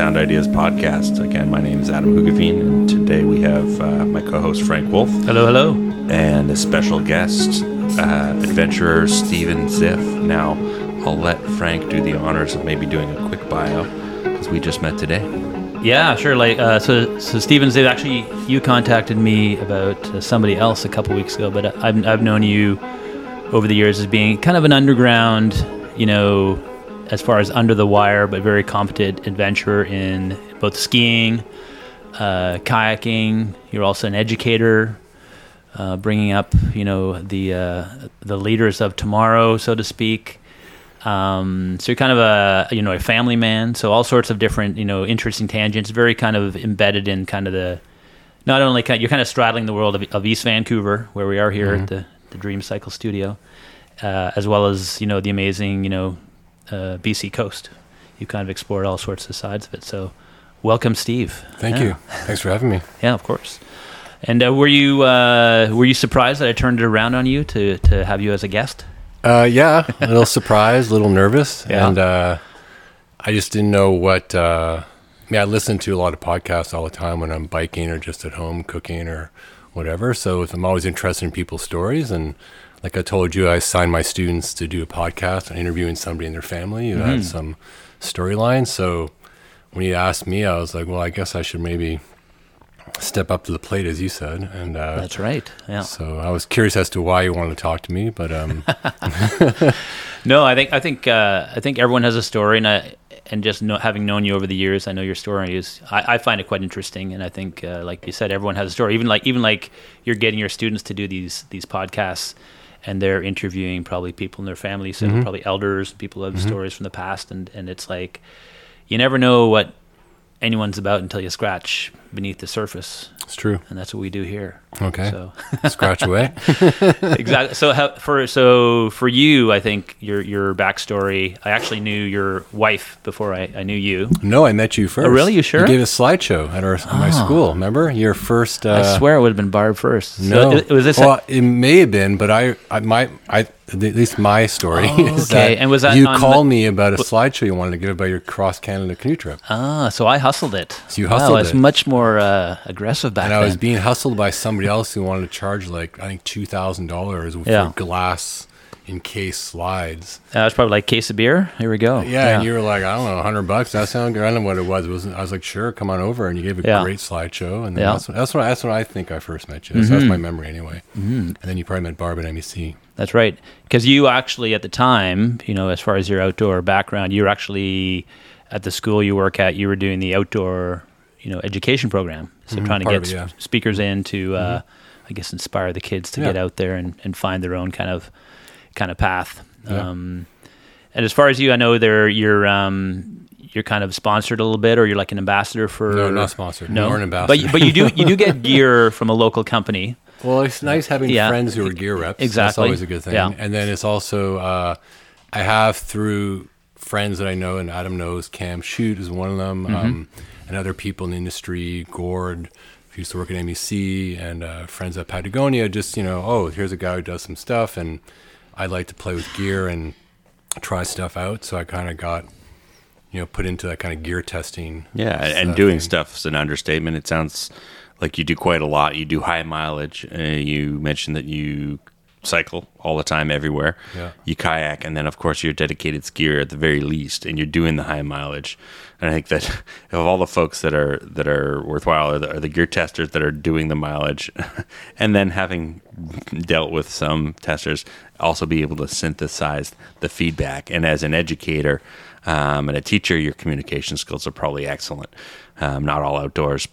Sound Ideas podcast. Again, my name is Adam Hugavine, and today we have uh, my co host Frank Wolf Hello, hello. and a special guest, uh, adventurer Stephen Ziff. Now, I'll let Frank do the honors of maybe doing a quick bio because we just met today. Yeah, sure. Like, uh, so, so Stevens, they actually you contacted me about uh, somebody else a couple weeks ago, but I've I've known you over the years as being kind of an underground, you know, as far as under the wire, but very competent adventurer in both skiing, uh, kayaking. You're also an educator, uh, bringing up, you know, the uh, the leaders of tomorrow, so to speak. Um, so you're kind of a you know a family man. So all sorts of different you know interesting tangents. Very kind of embedded in kind of the not only kind you're kind of straddling the world of, of East Vancouver, where we are here at the the Dream Cycle Studio, uh, as well as you know the amazing you know uh, BC coast. You kind of explored all sorts of sides of it. So welcome, Steve. Thank Yeah. you. Thanks for having me. Yeah, of course. And uh, were you uh, were you surprised that I turned it around on you to to have you as a guest? Uh, yeah, a little surprised, a little nervous, Yeah. and uh, I just didn't know what. Uh, I mean, I listen to a lot of podcasts all the time when I'm biking or just at home cooking or whatever. So I'm always interested in people's stories, and like I told you, I assigned my students to do a podcast on interviewing somebody in their family who Mm-hmm. had some storyline. So when you asked me, I was like, well, I guess I should maybe step up to the plate, as you said, and. Uh, That's right. Yeah. So I was curious as to why you wanted to talk to me, but um, No, I think I think uh, I think everyone has a story, and I, and just know, having known you over the years, I know your story is. I, I find it quite interesting, and I think, uh, like you said, everyone has a story. Even like even like you're getting your students to do these these podcasts, and they're interviewing probably people in their families, and mm-hmm. probably elders, people who have mm-hmm. stories from the past, and and it's like you never know what anyone's about until you scratch beneath the surface, it's true. and that's what we do here. Okay, So. scratch away. exactly. So how, for so for you, I think your your backstory. I actually knew your wife before I, I knew you. No, I met you first. Oh, really? You sure? Ah. You gave a slideshow at our at my school. Remember your first? Uh, I swear it would have been Barb first. So No, it, was this? Well, it may have been, but I, I my, I at least my story Oh, is okay. that And was that you called me about a slideshow you wanted to give about your cross Canada canoe trip, ah, so I hustled it. So you wow, hustled I was it. much more uh, aggressive back and then. I was being hustled by somebody else who wanted to charge like I think two thousand dollars for Yeah. glass encased slides. that was probably like case of beer. Here we go. Yeah, and you were like, I don't know, hundred bucks. That sound good. I don't know what it was. It wasn't I was like, sure, come on over, and you gave a Yeah. great slideshow, and then Yeah. that's what that's what that's what I think I first met you. That's, that's my memory anyway. Mm-hmm. And then you probably met Barb at MEC. That's right. Because you actually, at the time, you know, as far as your outdoor background, you were actually at the school you work at. You were doing the outdoor, you know, education program. So trying to part get it, yeah. Mm-hmm. speakers in to, uh, I guess, inspire the kids to Yeah. get out there and, and find their own kind of kind of path. Yeah. Um, and as far as you, I know they're you're um, you're kind of sponsored a little bit, or you're like an ambassador for. No, not sponsored. No, an ambassador. But you- but you do you do get gear from a local company. Well, it's nice having Yeah. friends who are gear reps. That's Exactly. always a good thing. Yeah. And then it's also uh, I have through friends that I know, and Adam knows Cam Shoot is one of them, Mm-hmm. um, and other people in the industry, Gord, who used to work at MEC, and uh, friends at Patagonia. Just you know, oh, here's a guy who does some stuff, and I like to play with gear and try stuff out. So I kind of got you know put into that kind of gear testing. Yeah, and- doing stuff is an understatement. It sounds like you do quite a lot. You do high mileage. Uh, you mentioned that you cycle all the time, everywhere. Yeah. You kayak, and then of course you're a dedicated skier at the very least, and you're doing the high mileage. And I think that of all the folks that are that are worthwhile are the, are the gear testers that are doing the mileage, and then having dealt with some testers, also be able to synthesize the feedback. And as an educator um, and a teacher, your communication skills are probably excellent. Um, not all outdoors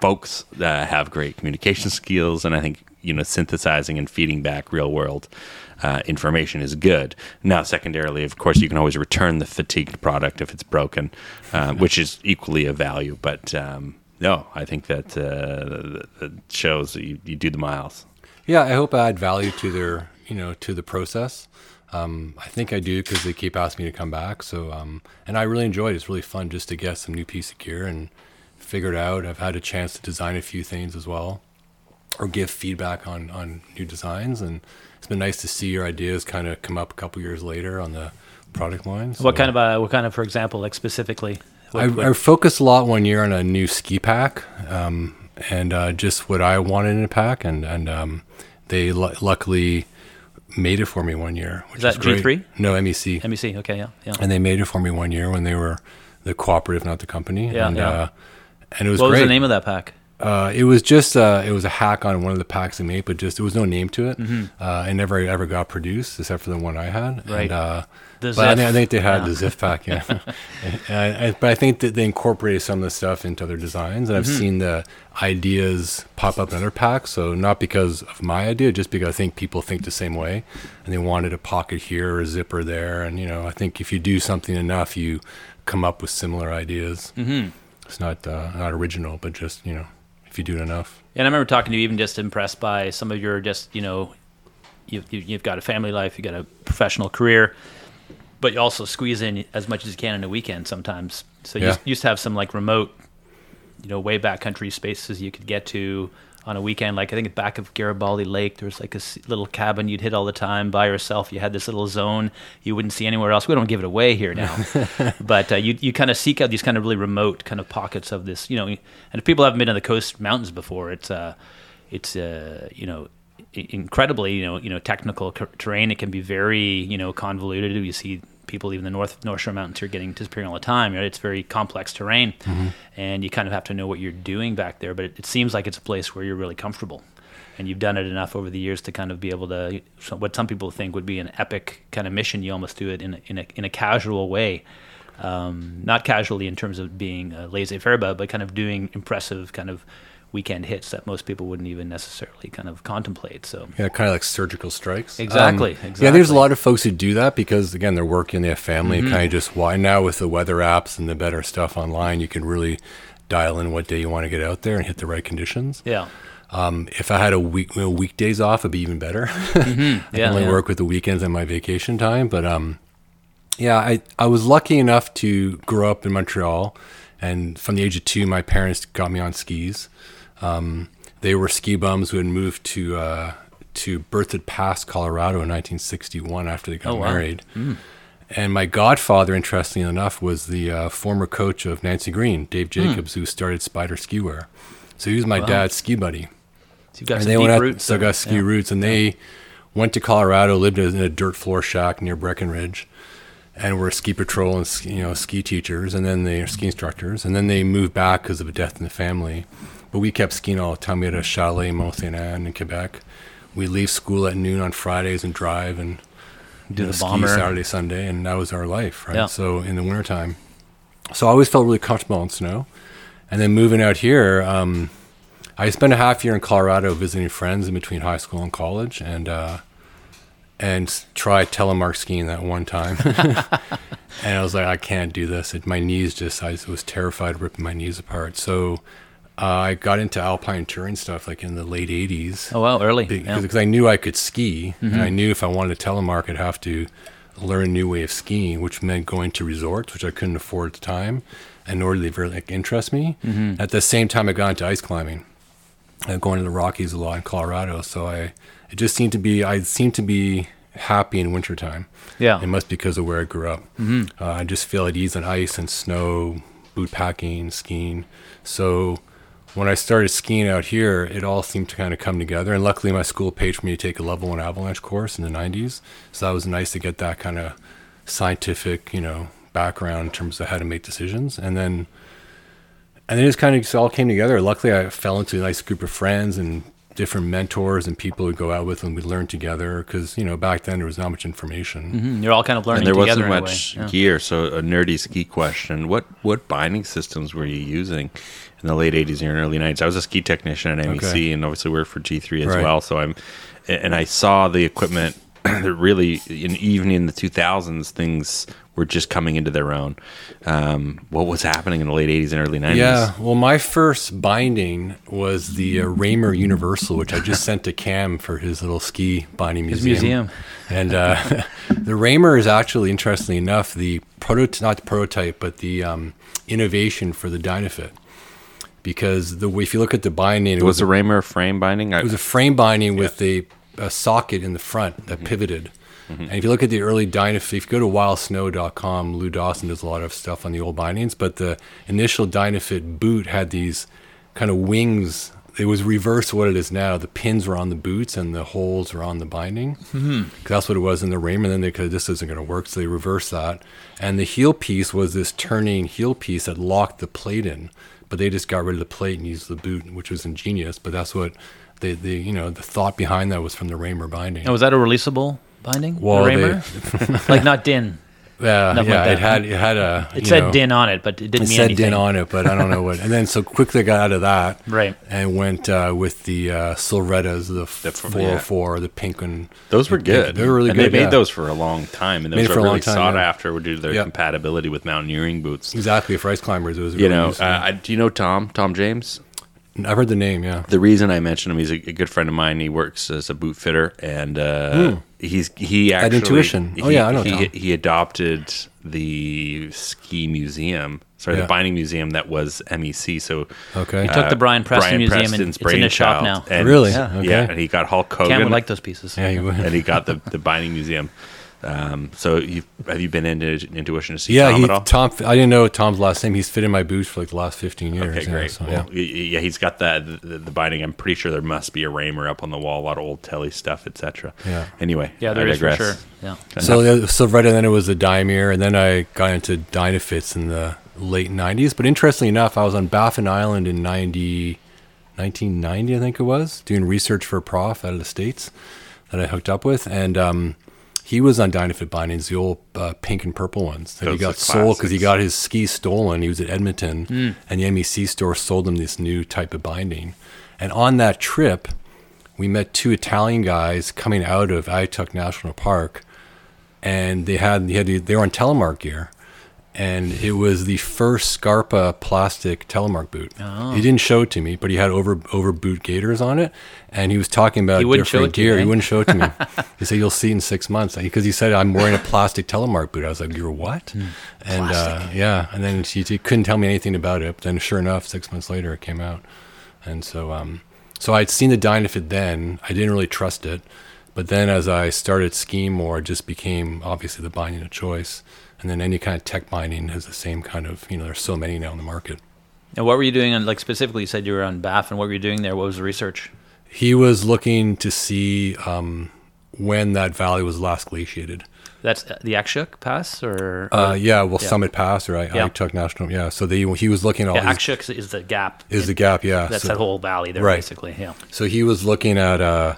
folks uh, have great communication skills, and I think you know synthesizing and feeding back real world uh, information is good. Now, secondarily, of course, you can always return the fatigued product if it's broken, uh, which is equally of value. But um, no, I think that uh, shows that you, you do the miles. Yeah, I hope I add value to their, you know, to the process. Um, I think I do because they keep asking me to come back. So, um, and I really enjoy it. It's really fun just to get some new piece of gear and figure it out. I've had a chance to design a few things as well, or give feedback on on new designs, and it's been nice to see your ideas kind of come up a couple years later on the product line. What kind of uh, what kind of, for example, like specifically What- I, what- I focused a lot one year on a new ski pack, um, and uh, just what I wanted in a pack, and and um, they lu luckily made it for me one year. Which Is that great. G3? No, MEC, MEC. Okay, yeah, yeah. and they made it for me one year when they were the cooperative, not the company. Yeah, and, yeah. Uh, and it was what great. was the name of that pack? Uh, it was just uh, it was a hack on one of the packs they made, but just there was no name to it. Mm-hmm. Uh, it never ever got produced except for the one I had. Right. And, uh, The but I think, I think they had Yeah. the Ziff pack, yeah. and I, I, but I think that they incorporated some of the stuff into their designs, and I've Mm-hmm. seen the ideas pop up in other packs. So not because of my idea, just because I think people think the same way, and they wanted a pocket here or a zipper there, and you know, I think if you do something enough, you come up with similar ideas. Mm-hmm. It's not uh, not original, but just you know, if you do it enough. And I remember talking to you, even just impressed by some of your just, you know, you've, you- you've got a family life, you've got a professional career, but you also squeeze in as much as you can in a weekend sometimes. So you Yeah. used to have some like remote, you know, way back country spaces you could get to on a weekend. Like I think back of Garibaldi Lake, there was like a little cabin you'd hit all the time by yourself. You had this little zone you wouldn't see anywhere else. We don't give it away here now, but uh, you you kind of seek out these kind of really remote kind of pockets of this, you know. And if people haven't been to the coast mountains before, it's uh, it's uh, you know incredibly you know you know technical terrain. It can be very you know convoluted. You see people even the North North Shore Mountains are getting disappearing all the time. Right? It's very complex terrain, and you kind of have to know what you're doing back there. But it, it seems like it's a place where you're really comfortable. And you've done it enough over the years to kind of be able to, what some people think would be an epic kind of mission. You almost do it in a, in a, in a casual way, um, not casually in terms of being a laissez-faire but kind of doing impressive kind of weekend hits that most people wouldn't even necessarily kind of contemplate. So Yeah, kind of like surgical strikes. Exactly, Yeah, there's exactly. Mm-hmm. a lot of folks who do that because again they're working, they have family. Kind of just why now with the weather apps and the better stuff online, you can really dial in what day you want to get out there and hit the right conditions. yeah, Um, if I had a week you know, weekdays off, it'd be even better. I yeah, can only yeah. work with the weekends and my vacation time. But um, yeah, I I was lucky enough to grow up in Montreal, and from the age of two, my parents got me on skis. Um, they were ski bums who had moved to uh, to Berthoud Pass, Colorado, in 1961 after they got Oh, wow. married. And my godfather, interestingly enough, was the uh, former coach of Nancy Greene, Dave Jacobs, who started Spyder Ski Wear. So he was my Wow. dad's ski buddy So you've got and some they deep went out, roots. so there. got ski Yeah. roots, and they went to Colorado, lived in a dirt floor shack near Breckenridge, and were ski patrol and ski- you know ski teachers, and then they are ski instructors, and then they moved back because of a death in the family. But we kept skiing all the time. We had a chalet in Mont in Quebec. We leave school at noon on Fridays and drive and Do the ski. Saturday, Sunday, and that was our life, right? Yeah. So in the wintertime. So I always felt really comfortable in snow. And then moving out here, um, I spent a half year in Colorado visiting friends in between high school and college, and uh, and tried telemark skiing that one time. and I was like, I can't do this. It, my knees just, I was terrified ripping my knees apart. So uh, I got into alpine touring stuff like in the late 80s Oh wow, early. because yeah. Mm-hmm. because I knew I could ski, and I knew if I wanted to telemark, I'd have to learn a new way of skiing, which meant going to resorts, which I couldn't afford at the time, and nor did they very like, interest me. Mm-hmm. At the same time, I got into ice climbing, uh, going to the Rockies a lot in Colorado. So I, it just seemed to be, I seemed to be happy in wintertime. Yeah. It must be because of where I grew up. Mm-hmm. Uh, I just feel at ease on ice and snow, boot packing, skiing. So when I started skiing out here, it all seemed to kind of come together. And luckily, my school paid for me to take a level one avalanche course in the 90s. So that was nice to get that kind of scientific, you know, background in terms of how to make decisions. And then, and then it just kind of all came together. Luckily, I fell into a nice group of friends and different mentors and people who go out with and we learn together because you know back then there was not much information Mhm. You're all kind of learning and there together wasn't much. Yeah. gear. So a nerdy ski question: What what binding systems were you using in the late '80s and early '90s? I was a ski technician at MEC, Okay. and obviously worked for G3 as Right. well. So I'm, and I saw the equipment. that really, in, even in the 2000s, things were just coming into their own. Um, what was happening in the late '80s and early '90s? Yeah, well, my first binding was the uh, Ramer Universal, which I just sent to Cam for his little ski binding museum. His museum. museum. And uh, the Ramer is actually, interestingly enough, the prototype, not the prototype, but the um, innovation for the Dynafit. Because the if you look at the binding, it Was was, the Ramer frame binding? It was a frame binding with a, a socket in the front that pivoted. And if you look at the early Dynafit, if you go to wildsnow.com, Lou Dawson does a lot of stuff on the old bindings, but the initial Dynafit boot had these kind of wings. It was reversed to what it is now. The pins were on the boots and the holes were on the binding. Mm-hmm. That's what it was in the Ramer. And then they could, this isn't going to work, so they reversed that. And the heel piece was this turning heel piece that locked the plate in, but they just got rid of the plate and used the boot, which was ingenious. But that's what the, the you know the thought behind that was from the Ramer binding. Oh, was that a releasable binding? Well, the they- like not din. Yeah, Nothing yeah, like it that. had it had a It you said know, din on it, but it didn't It mean said anything. din on it, but I don't know what. And then so quickly got out of that, Right. And went uh, with the uh, Silvrettas, the, The f- 404, the pink one. Those were good. They were really and good. They made yeah. those for a long time, and Made those it for were a long really time, sought yeah. after due to their Yeah. compatibility with mountaineering boots. exactly for ice climbers. It was You really know, uh. I, do you know Tom? Tom James. I've heard the name. Yeah, The reason I mentioned him, he's a, a good friend of mine. He works as a boot fitter, and uh, he's he actually Intuition. Oh, yeah, I know he, Tom. he adopted the ski museum, sorry, Yeah. the binding museum that was MEC. So Okay. He took the Brian Preston Brian Museum and it's in his shop now. And- Really? Yeah, Okay. yeah, and he got Hulk Hogan. Cam would like those pieces. yeah, you would. and he got the the binding museum. Um, so you have you been into intuition to see Yeah, Tom he, at all? Tom. I didn't know Tom's last name. He's fitted my boots for like the last fifteen years. Okay, yeah, great. so, well, yeah. y- y- yeah, he's got that the, the binding. I'm pretty sure there must be a Ramer up on the wall, a lot of old telly stuff, etc. Yeah. Anyway, Yeah, there I is for sure. Yeah. So the Silvretta, then it was the Diamir, and then I got into Dynafits in the late 90s. But interestingly enough, I was on Baffin Island in 90, 1990, I think it was, doing research for a prof out of the States that I hooked up with. And um, he was on Dynafit bindings, the old uh, pink and purple ones that he got sold because he got his ski stolen. He was at Edmonton, and the MEC store sold him this new type of binding. And on that trip, we met two Italian guys coming out of Auyuittuq National Park, and they had they had they were on telemark gear, and it was the first Scarpa plastic telemark boot. Oh. He didn't show it to me, but he had over over boot gaiters on it, and he was talking about He different you, gear. eh? He wouldn't show it to me. he said you'll see in six months because he said I'm wearing a plastic telemark boot. I was like, you're what? Hmm. And uh, yeah, and then she, she couldn't tell me anything about it. But then sure enough, six months later, it came out, and so um, so I'd seen the Dynafit then. I didn't really trust it. But then as I started skiing more, it just became obviously the binding of choice. And then any kind of tech binding has the same kind of, you know, there's so many now in the market. And what were you doing on, like, specifically, you said you were on BAF, and what were you doing there? What was the research? He was looking to see um, when that valley was last glaciated. That's uh, the Akshayuk Pass, or? Uh, yeah, well, yeah. Summit Pass, or I, Yeah. I took national, yeah. So they, he was looking at all yeah, these, Akshuk is the gap. is the gap, yeah. That's so, that whole valley there, Right. basically. Yeah. so he was looking at, uh,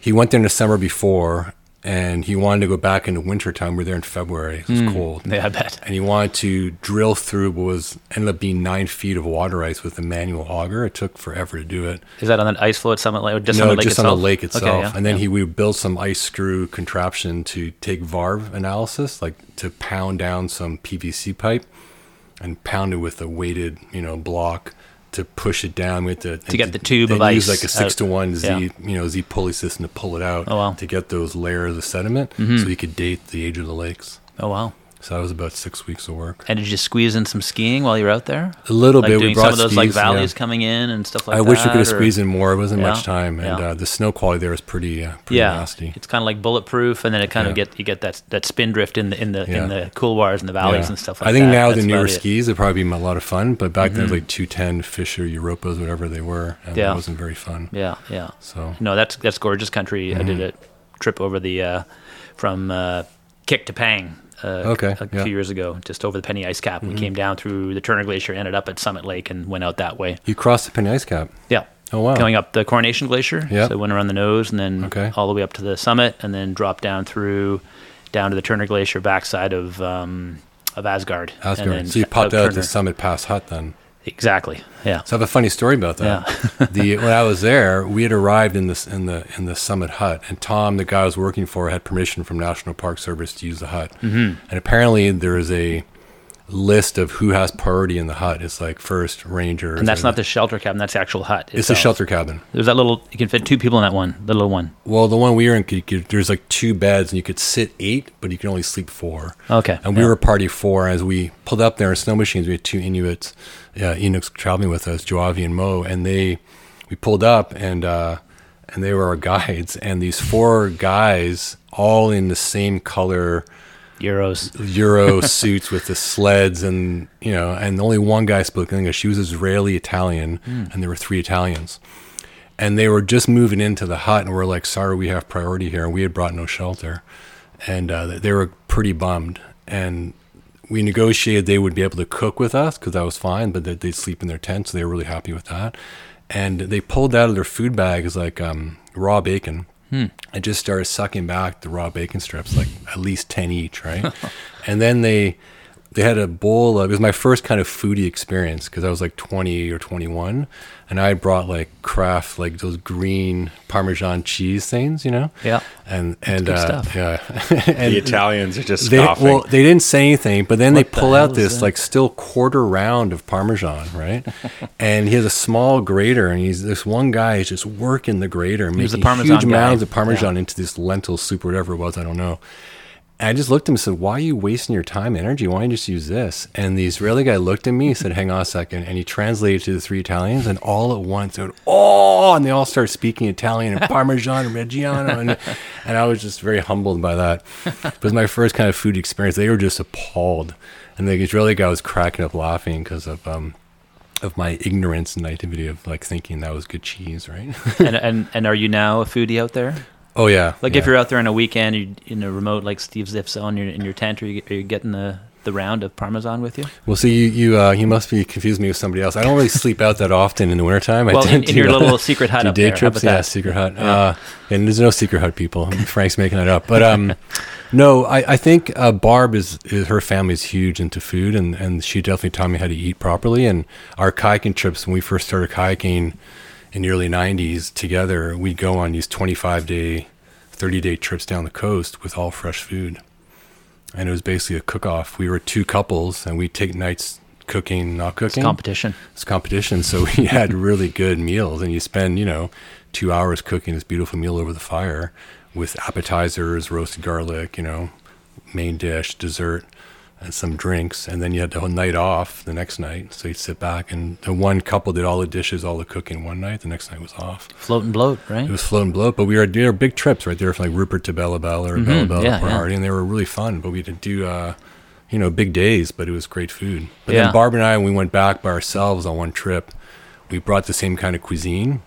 he went there in the summer before, and he wanted to go back into winter time. We were there in February. It was hmm. cold. Yeah, I bet. and he wanted to drill through what was ended up being nine feet of water ice with a manual auger. It took forever to do it. Is that on the ice floe at Summit Lake? Or just no, on the lake just itself? on the lake itself. Okay, yeah, and then yeah. he would build some ice screw contraption to take varve analysis, like to pound down some PVC pipe and pound it with a weighted, you know, block to push it down with the To to get the tube of use ice like a six out. to one Z, Yeah. you know, Z pulley system to pull it out Oh, wow. Mm-hmm. to get those layers of sediment, so you could date the age of the lakes. Oh, wow. So that was about six weeks of work. And did you squeeze in some skiing while you were out there? A little Like bit. we brought some of those like skis, yeah. valleys coming in and stuff like I that? I wish we could have squeezed in more. It wasn't Yeah, much time, and yeah. uh, the snow quality there is pretty, uh, pretty Yeah, nasty. it's kind of like bulletproof, and then it kind of Yeah. get you get that that spin drift in the in the Yeah. in the couloirs and the valleys Yeah. and stuff like that. I think that. now That's the newer. Mm-hmm. skis would probably be a lot of fun, but back then it was like 210 Fischer Europas, whatever they were, and Yeah. it wasn't very fun. Yeah, yeah. So No, that's that's gorgeous country. I Mm-hmm. did a trip over the uh, from uh, Kick to Pang. Uh, Okay, a yeah. Mm-hmm. few years ago, just over the Penny Ice Cap. We came down through the Turner Glacier, ended up at Summit Lake, and went out that way. you crossed the Penny Ice Cap. Yeah. Oh wow! Going up the Coronation Glacier. Yep. So it went around the nose and then Okay. all the way up to the summit and then dropped down through down to the Turner Glacier backside of um, of Asgard. And Asgard. then So you popped out at the Summit Pass hut then. Exactly. Yeah. So I have a funny story about that. the when I was there, we had arrived in this in the in the Summit hut, and Tom, the guy I was working for, had permission from National Park Service to use the hut. Mm-hmm. And apparently, there is a list of who has priority in the hut. It's like first ranger. And that's not the shelter cabin. That's the actual hut. It's a shelter cabin. There's that little. You can fit two people in that one. The little one. Well, the one we were in, could, there's like two beds, and you could sit eight, but you can only sleep four. Okay. And we yeah. were party four. As we pulled up there in snow machines, we had two Inuits, uh, Inuits traveling with us, Joavi and Mo, and they, we pulled up and uh, and they were our guides. And these four guys, all in the same color Euros. Euro suits with the sleds, and you know, and only one guy spoke English. She was Israeli Italian, and there were three Italians. And they were just moving into the hut, and we're like, "Sorry, we have priority here." And we had brought no shelter, and uh, they were pretty bummed. And we negotiated they would be able to cook with us because that was fine, but they'd sleep in their tent, so they were really happy with that. And they pulled out of their food bags like um, raw bacon. Hmm. I just started sucking back the raw bacon strips, like at least ten each, right? and then they they had a bowl of it was my first kind of foodie experience because I was like 20 or 21 and I brought like craft like those green parmesan cheese things you know Yeah. and and good uh, stuff. yeah and The Italians are just they, scoffing. well they didn't say anything but then What they pull hell out this like still quarter round of parmesan right and he has a small grater and he's this one guy is just working the grater was the making Parmesan huge guy. mounds of parmesan into this lentil soup or whatever it was I don't know and I just looked at him and said, Why are you wasting your time, and energy? Why don't you just use this? And the Israeli guy looked at me and said, Hang on a second. And he translated to the three Italians, and all at once, it went, Oh, and they all started speaking Italian and Parmesan and Reggiano. And, and I was just very humbled by that. It was my first kind of food experience. They were just appalled. And the Israeli guy was cracking up laughing because of, um, of my ignorance and naivety of like thinking that was good cheese, right? and, and and are you now a foodie out there? Oh yeah, Like yeah. if you're out there on a weekend, you in a remote like Steve Ziff's on your in your tent, are you, are you getting the the round of Parmesan with you? Well, see, you you uh, you must be confusing me with somebody else. I don't really sleep out that often in the wintertime. I Well, tend in, in to, your uh, little secret hut up day there. Trips. Yeah, that? secret hut. Uh, and there's no secret hut, people. Frank's making that up. But um, no, I, I think uh, Barb is, is her family's huge into food, and and she definitely taught me how to eat properly. And our kayaking trips when we first started kayaking in the early '90s together, we'd go on these 25 day, 30 day trips down the coast with all fresh food and it was basically a cook off. We were two couples, and we'd take nights cooking, not cooking. It's competition. It's competition. So we had really good meals, and you spend, you know, two hours cooking this beautiful meal over the fire with appetizers, roasted garlic, you know, main dish, dessert, and some drinks. And then you had the whole night off the next night. So you'd sit back, and the one couple did all the dishes, all the cooking one night. The next night was off. Float and bloat, right? It was float and bloat, but we were were big trips right there from like Rupert to Bella Bella or Bella Bella Mm-hmm. yeah, to Port yeah. Hardy, and they were really fun. But we did do, uh, you know, big days, but it was great food. But Yeah. then Barb and I, when we went back by ourselves on one trip, we brought the same kind of cuisine,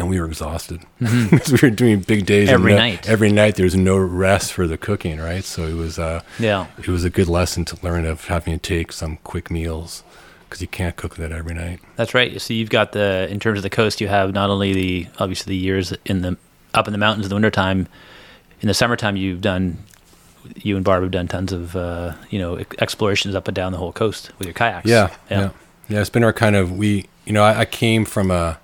and we were exhausted because we were doing big days and Mm-hmm. Every no- night. Every night, there was no rest for the cooking, right? So it was, uh, yeah. it was a good lesson to learn of having to take some quick meals because you can't cook that every night. That's right. So you've got the in terms of the coast, you have not only the obviously the years in the up in the mountains in the wintertime. In the summertime, you've done you and Barb have done tons of uh, you know explorations up and down the whole coast with your kayaks. Yeah, yeah, yeah. It's been our kind of we. You know, I, I came from a.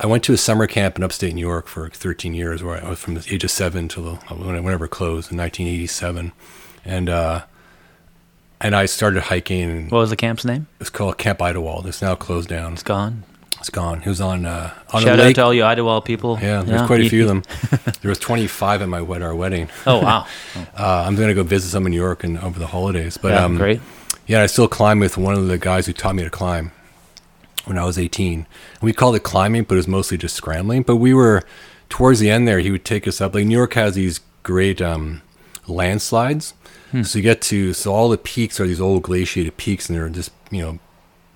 I went to a summer camp in upstate New York for 13 years, where I was from the age of seven till whenever it closed in 1987, and uh, and I started hiking. What was the camp's name? it's called Camp Idlewild. It's now closed down. It's gone. It's gone. It was on uh, on Shout a out lake. to all you Idlewild people. yeah, there's quite a few of them. there was 25 at my wed- our wedding. Oh wow, Uh, I'm going to go visit some in New York and over the holidays. But yeah, um, great. Yeah, I still climb with one of the guys who taught me to climb when I was 18. And we called it climbing, but it was mostly just scrambling. But we were towards the end there. He would take us up. Like New York has these great um, landslides. So you get to so all the peaks are these old glaciated peaks, and they're just you know,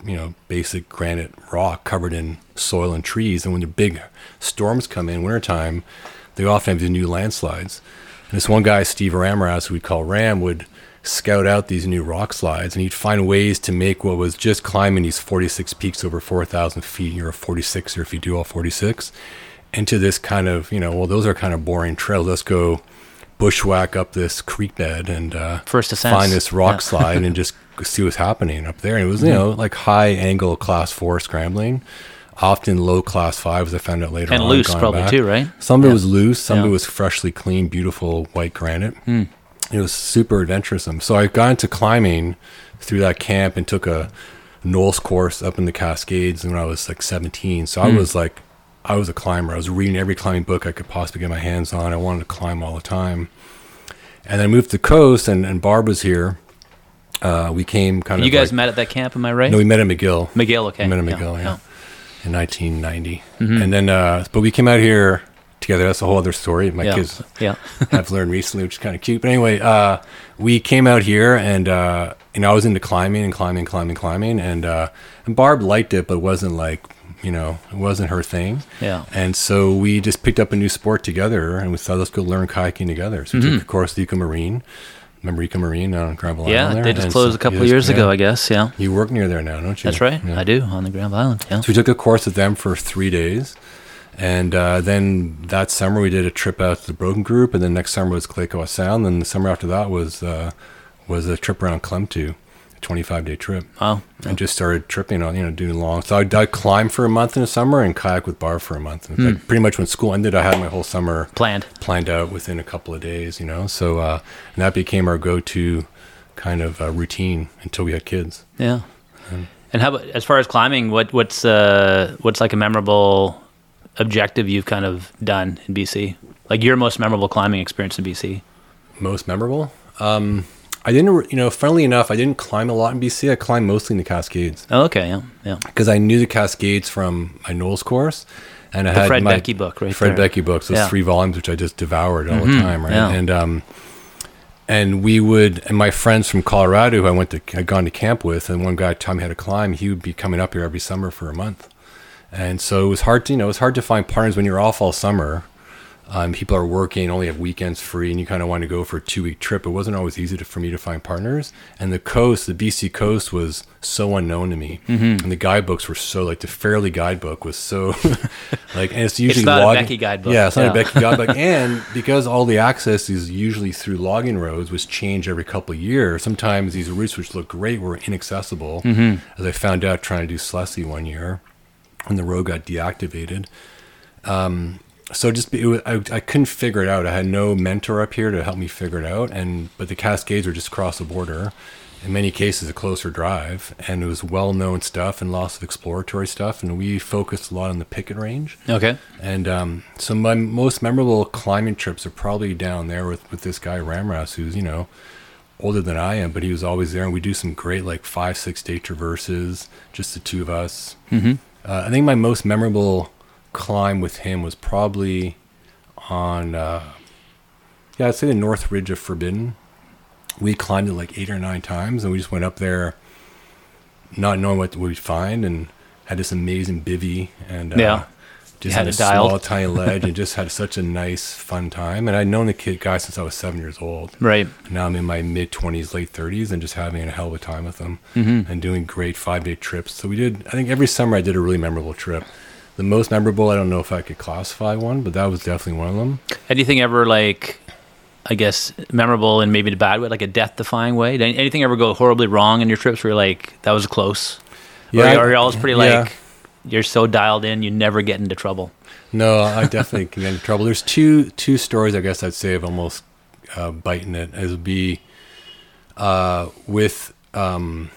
you know, basic granite rock covered in soil and trees. And when the big storms come in wintertime, they often have these new landslides. And this one guy, Steve Ramras, who we call Ram, would scout out these new rock slides and he'd find ways to make what was just climbing these 46 peaks over 4,000 feet. You're a 46 or if you do all 46 into this kind of, you know, well, those are kind of boring trails. Let's go bushwhack up this creek bed and uh, First find this rock Yeah. slide and just see what's happening up there. And it was, you know, like high angle class four scrambling, often low class fives. I found out later And on. loose going probably back. too, right? Some of it was loose. Some of it was freshly clean, beautiful white granite. It was super adventuresome. So I got into climbing through that camp and took a NOLS course up in the Cascades when I was like 17. So I was like, I was a climber. I was reading every climbing book I could possibly get my hands on. I wanted to climb all the time. And then I moved to the coast, and, and Barb was here. Uh, we came kind of. You guys like- met at that camp, am I right? No, we met at McGill. McGill, okay. We met in Yeah, McGill, yeah. in 1990. Mm-hmm. And then, uh, but we came out here together. That's a whole other story. My Yeah. kids Yeah. I've learned recently, which is kind of cute. But anyway, uh, we came out here, and uh, you know, I was into climbing and climbing, climbing, climbing, and uh, and Barb liked it, but wasn't like you know, it wasn't her thing. Yeah. And so we just picked up a new sport together, and we thought let's go learn kayaking together. So we took a course at Eco Marine. Remember Eco Marine on Mm-hmm. Yeah. Island? there? They just And closed so- a couple years yeah. ago, I guess. Yeah. You work near there now, don't you? That's right. Yeah. I do on the Granville Island. Yeah. So we took a course with them for three days. And uh, then that summer we did a trip out to the Broken Group, and then next summer was Clayoquot Sound. And the summer after that was uh, was a trip around Klemtu, a 25 day trip, Wow. and just started tripping on you know doing long. So I'd, I'd climb for a month in the summer and kayak with Bar for a month. In fact, pretty much when school ended, I had my whole summer Planned. planned out within a couple of days. You know, so uh, and that became our go to kind of uh, routine until we had kids. Yeah. And how about as far as climbing? What what's uh what's like a memorable objective you've kind of done in BC? Like your most memorable climbing experience in BC? most memorable. Um, I didn't, you know, funnily enough, I didn't climb a lot in BC. I climbed mostly in the Cascades Oh, okay. Yeah. Yeah. because I knew the Cascades from my NOLS course, and I The had Fred my Beckey book, right Fred there. Beckey books, those Yeah. three volumes, which I just devoured all Mhm, the time, right? yeah. And um, and we would, and my friends from Colorado, who I went to, had gone to camp with, and one guy taught me how to climb. He would be coming up here every summer for a month, and so it was hard to, you know, it was hard to find partners when you're off all summer. Um, people are working, only have weekends free, and you kind of want to go for a two week trip. It wasn't always easy to, for me to find partners. And the coast, the BC coast, was so unknown to me. Mm-hmm. And the guidebooks were so like the Fairley guidebook was so like, and it's usually not a Beckey guidebook. Yeah, it's not Yeah. a Beckey guidebook. and because all the access is usually through logging roads, which change every couple of years, sometimes these routes which look great were inaccessible. Mm-hmm. As I found out trying to do Slesse one year, when the road got deactivated so just it was, I, I couldn't figure it out. I had no mentor up here to help me figure it out, and but the Cascades were just across the border. In many cases, a closer drive, and it was well-known stuff and lots of exploratory stuff. And we focused a lot on the Picket Range. Okay. And um, so my most memorable climbing trips are probably down there with, with this guy Ramras, who's you know older than I am, but he was always there. And we do some great like five six day traverses, just the two of us. Mm-hmm. Uh, I think my most memorable climb with him was probably on, uh, yeah, I'd say the North Ridge of Forbidden. We climbed it like eight or nine times, and we just went up there, not knowing what we'd find, and had this amazing bivy, and uh, Yeah. Just had had, a dialed. small tiny ledge, and just had such a nice, fun time. And I'd known the kid guy since I was seven years old. Right. Now I'm in my mid 20s, late 30s, and just having a hell of a time with them Mm-hmm. and doing great five day trips. So we did, I think every summer I did a really memorable trip. The most memorable, I don't know if I could classify one, but that was definitely one of them. Anything ever like, I guess, memorable in maybe the bad way, like a death-defying way? Did anything ever go horribly wrong in your trips? Where you're like, that was close. Yeah. Or, or you're always pretty yeah. like, you're so dialed in, you never get into trouble. No, I definitely can get into trouble. There's two two stories I guess I'd say of almost uh, biting it. As would be uh, with um,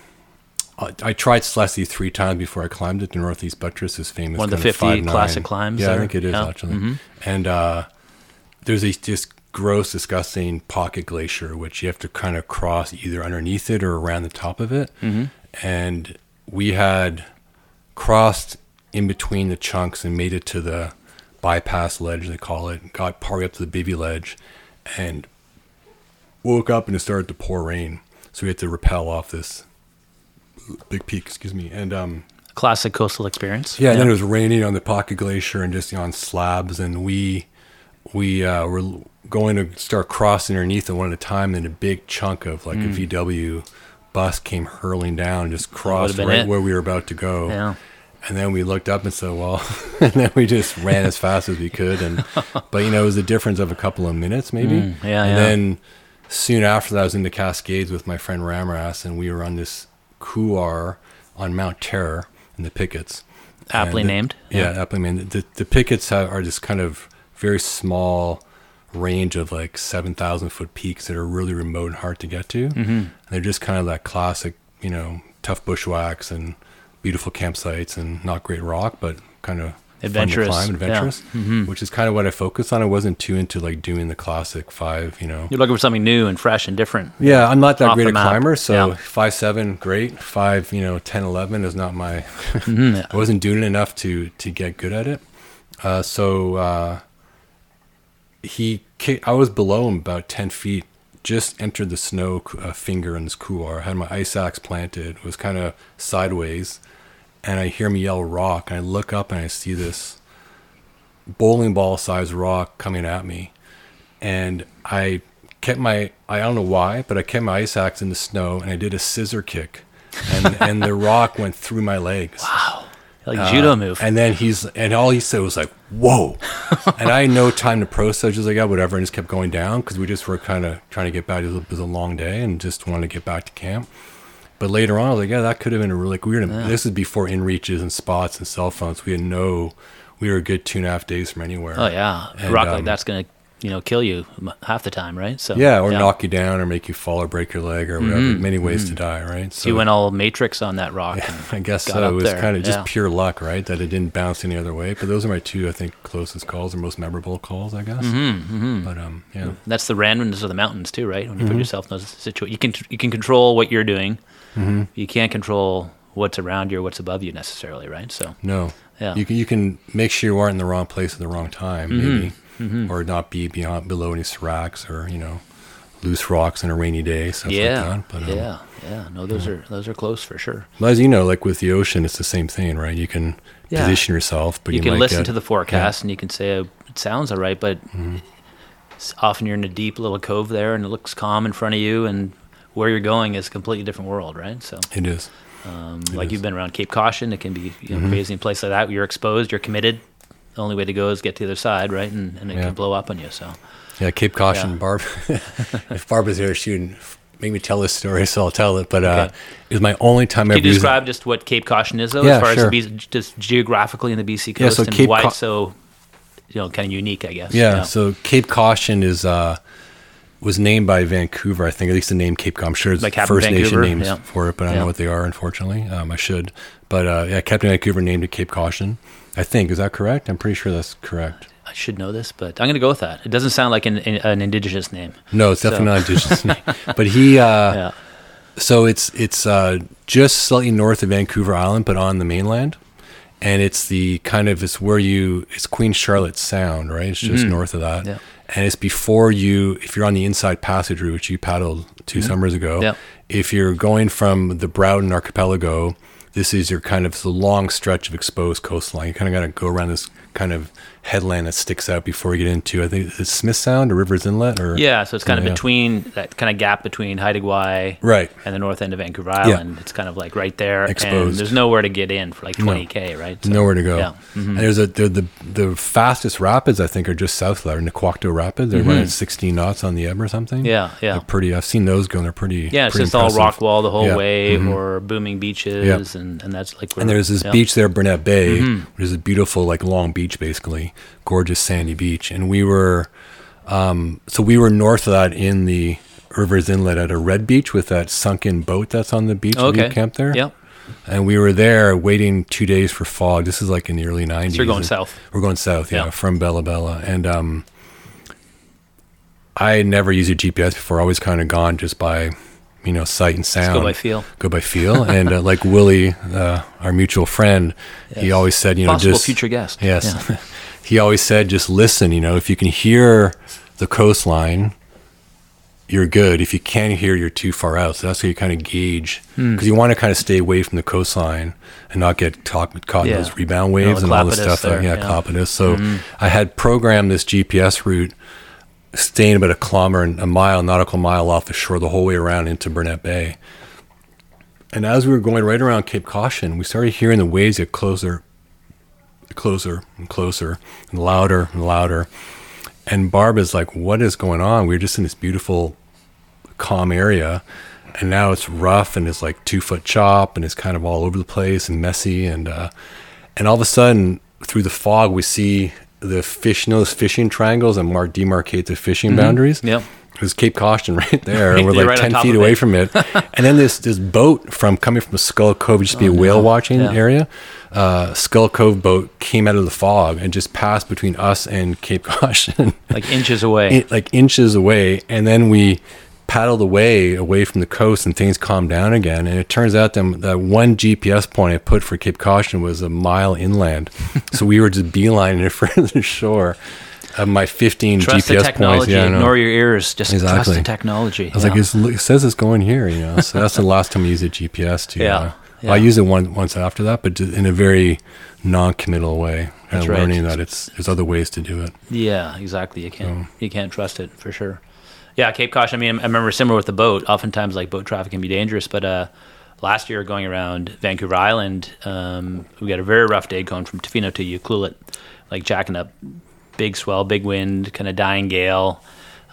I, I tried Slesse three times before I climbed it. The Northeast Buttress is famous. One of the kind 50 classic climbs Yeah, I think it is Yeah. actually. Mhm. And uh, there's a just gross, disgusting pocket glacier which you have to kind of cross either underneath it or around the top of it. Mhm. And we had crossed in between the chunks and made it to the bypass ledge they call it got partway up to the bivy ledge and woke up and it started to pour rain. So we had to rappel off this big peak excuse me and um Classic coastal experience. yeah, and then it was raining on the pocket glacier and just on slabs and we we uh, were going to start crossing underneath it one at a time and a big chunk of like a vw bus came hurling down just crossed right it. where we were about to go Yeah. and then we looked up and said, "Well," and then we just ran as fast as we could. And but you know, it was a difference of a couple of minutes, maybe. Mm, yeah, And yeah. then soon after that, I was in the Cascades with my friend Ramras, and we were on this couloir on Mount Terror in the Pickets. Aptly the- named. Yeah, aptly named. The, the Pickets have, are this kind of very small range of like seven thousand foot peaks that are really remote and hard to get to. Mm-hmm. And they're just kind of that classic, you know, tough bushwhacks and beautiful campsites and not great rock, but kind of Adventurous, climb, yeah. adventurous, which is kind of what I focus on. I wasn't too into like doing the classic five, you know. You're looking for something new and fresh and different. Yeah, I'm not that Off great a climber, so Yeah. five seven, great. Five, you know, 10, 11 is not my. Mm-hmm. I wasn't doing it enough to to get good at it. Uh, so uh, he, ki- I was below him about ten feet. Just entered the snow uh, finger in this couloir. Had my ice axe planted. Was kind of sideways, and I hear him yell "rock." And I look up and I see this bowling ball sized rock coming at me and I kept my I don't know why, but I kept my ice axe in the snow and I did a scissor kick, and and the rock went through my legs. Like Uh, judo move. And then he's and all he said was like, "Whoa!" and I had no time to process. Just like, yeah, whatever, and just kept going down because we just were kind of trying to get back. It was, a, it was a long day and just wanted to get back to camp. But later on, I was like, yeah, that could have been a really weird. This is before inReaches and spots and cell phones. We had no. We were a good two and a half days from anywhere. oh yeah, And, rock um, like that's gonna you know kill you half the time, right? So Yeah, or knock you down, or make you fall, or break your leg, or whatever. Mm-hmm. Many ways to die, right? So you went all Matrix on that rock. and I guess so. It was there, kind of just yeah. pure luck, right? That it didn't bounce any other way. But those are my two, I think, closest calls or most memorable calls, I guess. Mm-hmm, But um, yeah, That's the randomness of the mountains too, right? When you Mm-hmm. put yourself in those situations, you can you can control what you're doing. Mm-hmm. You can't control what's around you or what's above you necessarily, right? So no, Yeah. you can you can make sure you aren't in the wrong place at the wrong time, maybe, Mm-hmm. or not be beyond below any seracs or you know loose rocks on a rainy day, stuff yeah, like that. But um, yeah, yeah. No, those are those are close for sure. but as you know, like with the ocean, it's the same thing, right? You can Yeah. position yourself, but you, you, can listen get- to the forecast and you can say oh, it sounds all right, but Mm-hmm. often you're in a deep little cove there and it looks calm in front of you, and where you're going is a completely different world, right? So, It is. um, It like is. Mm-hmm. you've been around Cape Caution, it can be you know, crazy in place like that. You're exposed, you're committed. The only way to go is get to the other side, right? And, and it Yeah. can blow up on you. So, Yeah, Cape Caution, Yeah. Barb. if Barb was here, she would make me tell this story, so I'll tell it. But uh, Okay. it was my only time can ever you describe just what Cape Caution is, though, Yeah, as far sure. as just geographically in the BC Yeah, coast so and Cape why it's so, you know, kind of unique, I guess. Yeah, so Cape Caution is uh, was named by Vancouver, I think. At least the name Cape Caution. I'm sure it's Like First Nation names yeah. for it, but I don't Yeah. know what they are. Unfortunately, um, I should. But uh, yeah, Captain Vancouver named it Cape Caution. I think is that correct? I'm pretty sure that's correct. I should know this, but I'm going to go with that. It doesn't sound like an, an indigenous name. No, it's definitely So- not indigenous name. But he, uh, yeah. so it's it's uh, just slightly north of Vancouver Island, but on the mainland, and it's the kind of it's where you it's Queen Charlotte Sound, right? It's just north of that, Mm-hmm. Yeah. and it's before you if you're on the inside passage route, which you paddled 2 summers ago. Mm-hmm. Yeah. If you're going from the Broughton Archipelago, this is your kind of a long stretch of exposed coastline. You kind of got to go around this kind of headland that sticks out before you get into I think it's Smith Sound or Rivers Inlet or Yeah, so it's kind of Yeah. between that kind of gap between Haida Gwaii right. and the north end of Vancouver Island. It's kind of like right there, and Exposed. there's nowhere to get in for like 20k, right? So- nowhere to go. Yeah. Mm-hmm. And there's a the, the the fastest rapids I think are just south of that, are Nakwakto Rapids. They're running 16 knots on the ebb or something. Mm-hmm. Yeah, yeah. They're pretty. I've seen those go. and They're pretty. Yeah, it's pretty just all rock wall the whole Yeah. way, Mhm. or booming beaches, and, and that's like. Where, And there's this yeah. beach there, Burnett Bay, Mm-hmm. which is a beautiful, like long beach, basically gorgeous sandy beach. And we were, um, so we were north of that in the Rivers Inlet at a red beach with that sunken boat that's on the beach. Okay. we camped there. Yep. And we were there waiting two days for fog. This is like in the early 90s. So you're going south. We're going south, yeah, Yeah. from Bella Bella. And um, I never used a GPS before. I always kind of gone just by, you know, sight and sound. go by feel. Go by feel. and uh, like Willie, uh, our mutual friend, he always said, you know, Possible just future guest. Yes. Yeah. he always said, just listen. You know, if you can hear the coastline, you're good. If you can't hear, you're too far out. So that's how you kind of gauge Hmm. because you want to kind of stay away from the coastline and not get talk, caught in those rebound waves the and all the Clapotis stuff. there, yeah, yeah. Mm-hmm. So I had programmed this GPS route staying about a kilometer and a mile, nautical mile off the shore the whole way around into Burnett Bay. And as we were going right around Cape Caution, we started hearing the waves get closer, closer and closer, and louder and louder. And Barb is like, "What is going on? We are just in this beautiful, calm area, and now it's rough and it's like two foot chop and it's kind of all over the place and messy and uh, and all of a sudden through the fog we see the fish, you know, those fishing triangles and mark demarcate the fishing boundaries. Yep. There's Cape Caution right there. we're like right 10 feet away it. from it. and then this this boat from coming from Skull Cove, used to be a whale watching Oh, Yeah. area. Uh, Skull Cove boat came out of the fog and just passed between us and Cape Caution, Like inches away. in- like inches away. And then we paddled away away from the coast and things calmed down again. And it turns out that, that one GPS point I put for Cape Caution was a mile inland. so we were just beelining it for the shore. Of my 15 trust GPS the points. technology. Yeah, Ignore your ears. Just trust the technology. I was like, it's, it says it's going here, you know. So that's the last time I used a GPS to. Yeah, Uh, yeah. I used it one, once after that, but in a very non-committal way, and That's of right. learning that it's there's other ways to do it. Yeah, exactly. You can't So- you can't trust it for sure. Yeah, Cape Caution. I mean, I remember similar with the boat. Oftentimes, like boat traffic can be dangerous. But uh, last year, going around Vancouver Island, um, we got a very rough day going from Tofino to Ucluelet, like jacking up, big swell, big wind, kind of dying gale.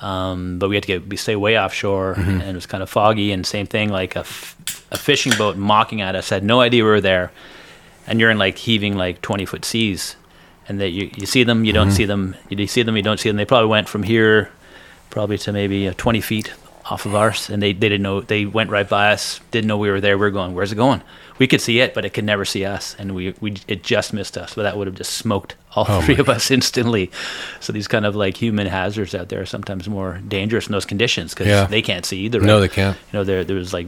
Um, but we had to get we stay way offshore, Mm-hmm. and it was kind of foggy. And same thing, like a, f- a fishing boat mocking at us. Had no idea we were there, and you're in like heaving like 20 foot seas and that you, you see them you don't see them you see them you don't see them they probably went from here probably to maybe uh, 20 feet off of ours and they, they didn't know they went right by us didn't know we were there. We are going where's it going? We could see it but it could never see us and we, we it just missed us but that would have just smoked all Oh three of us instantly. So these kind of like human hazards out there are sometimes more dangerous in those conditions because Yeah. they can't see either No, they can't. you know there, there was like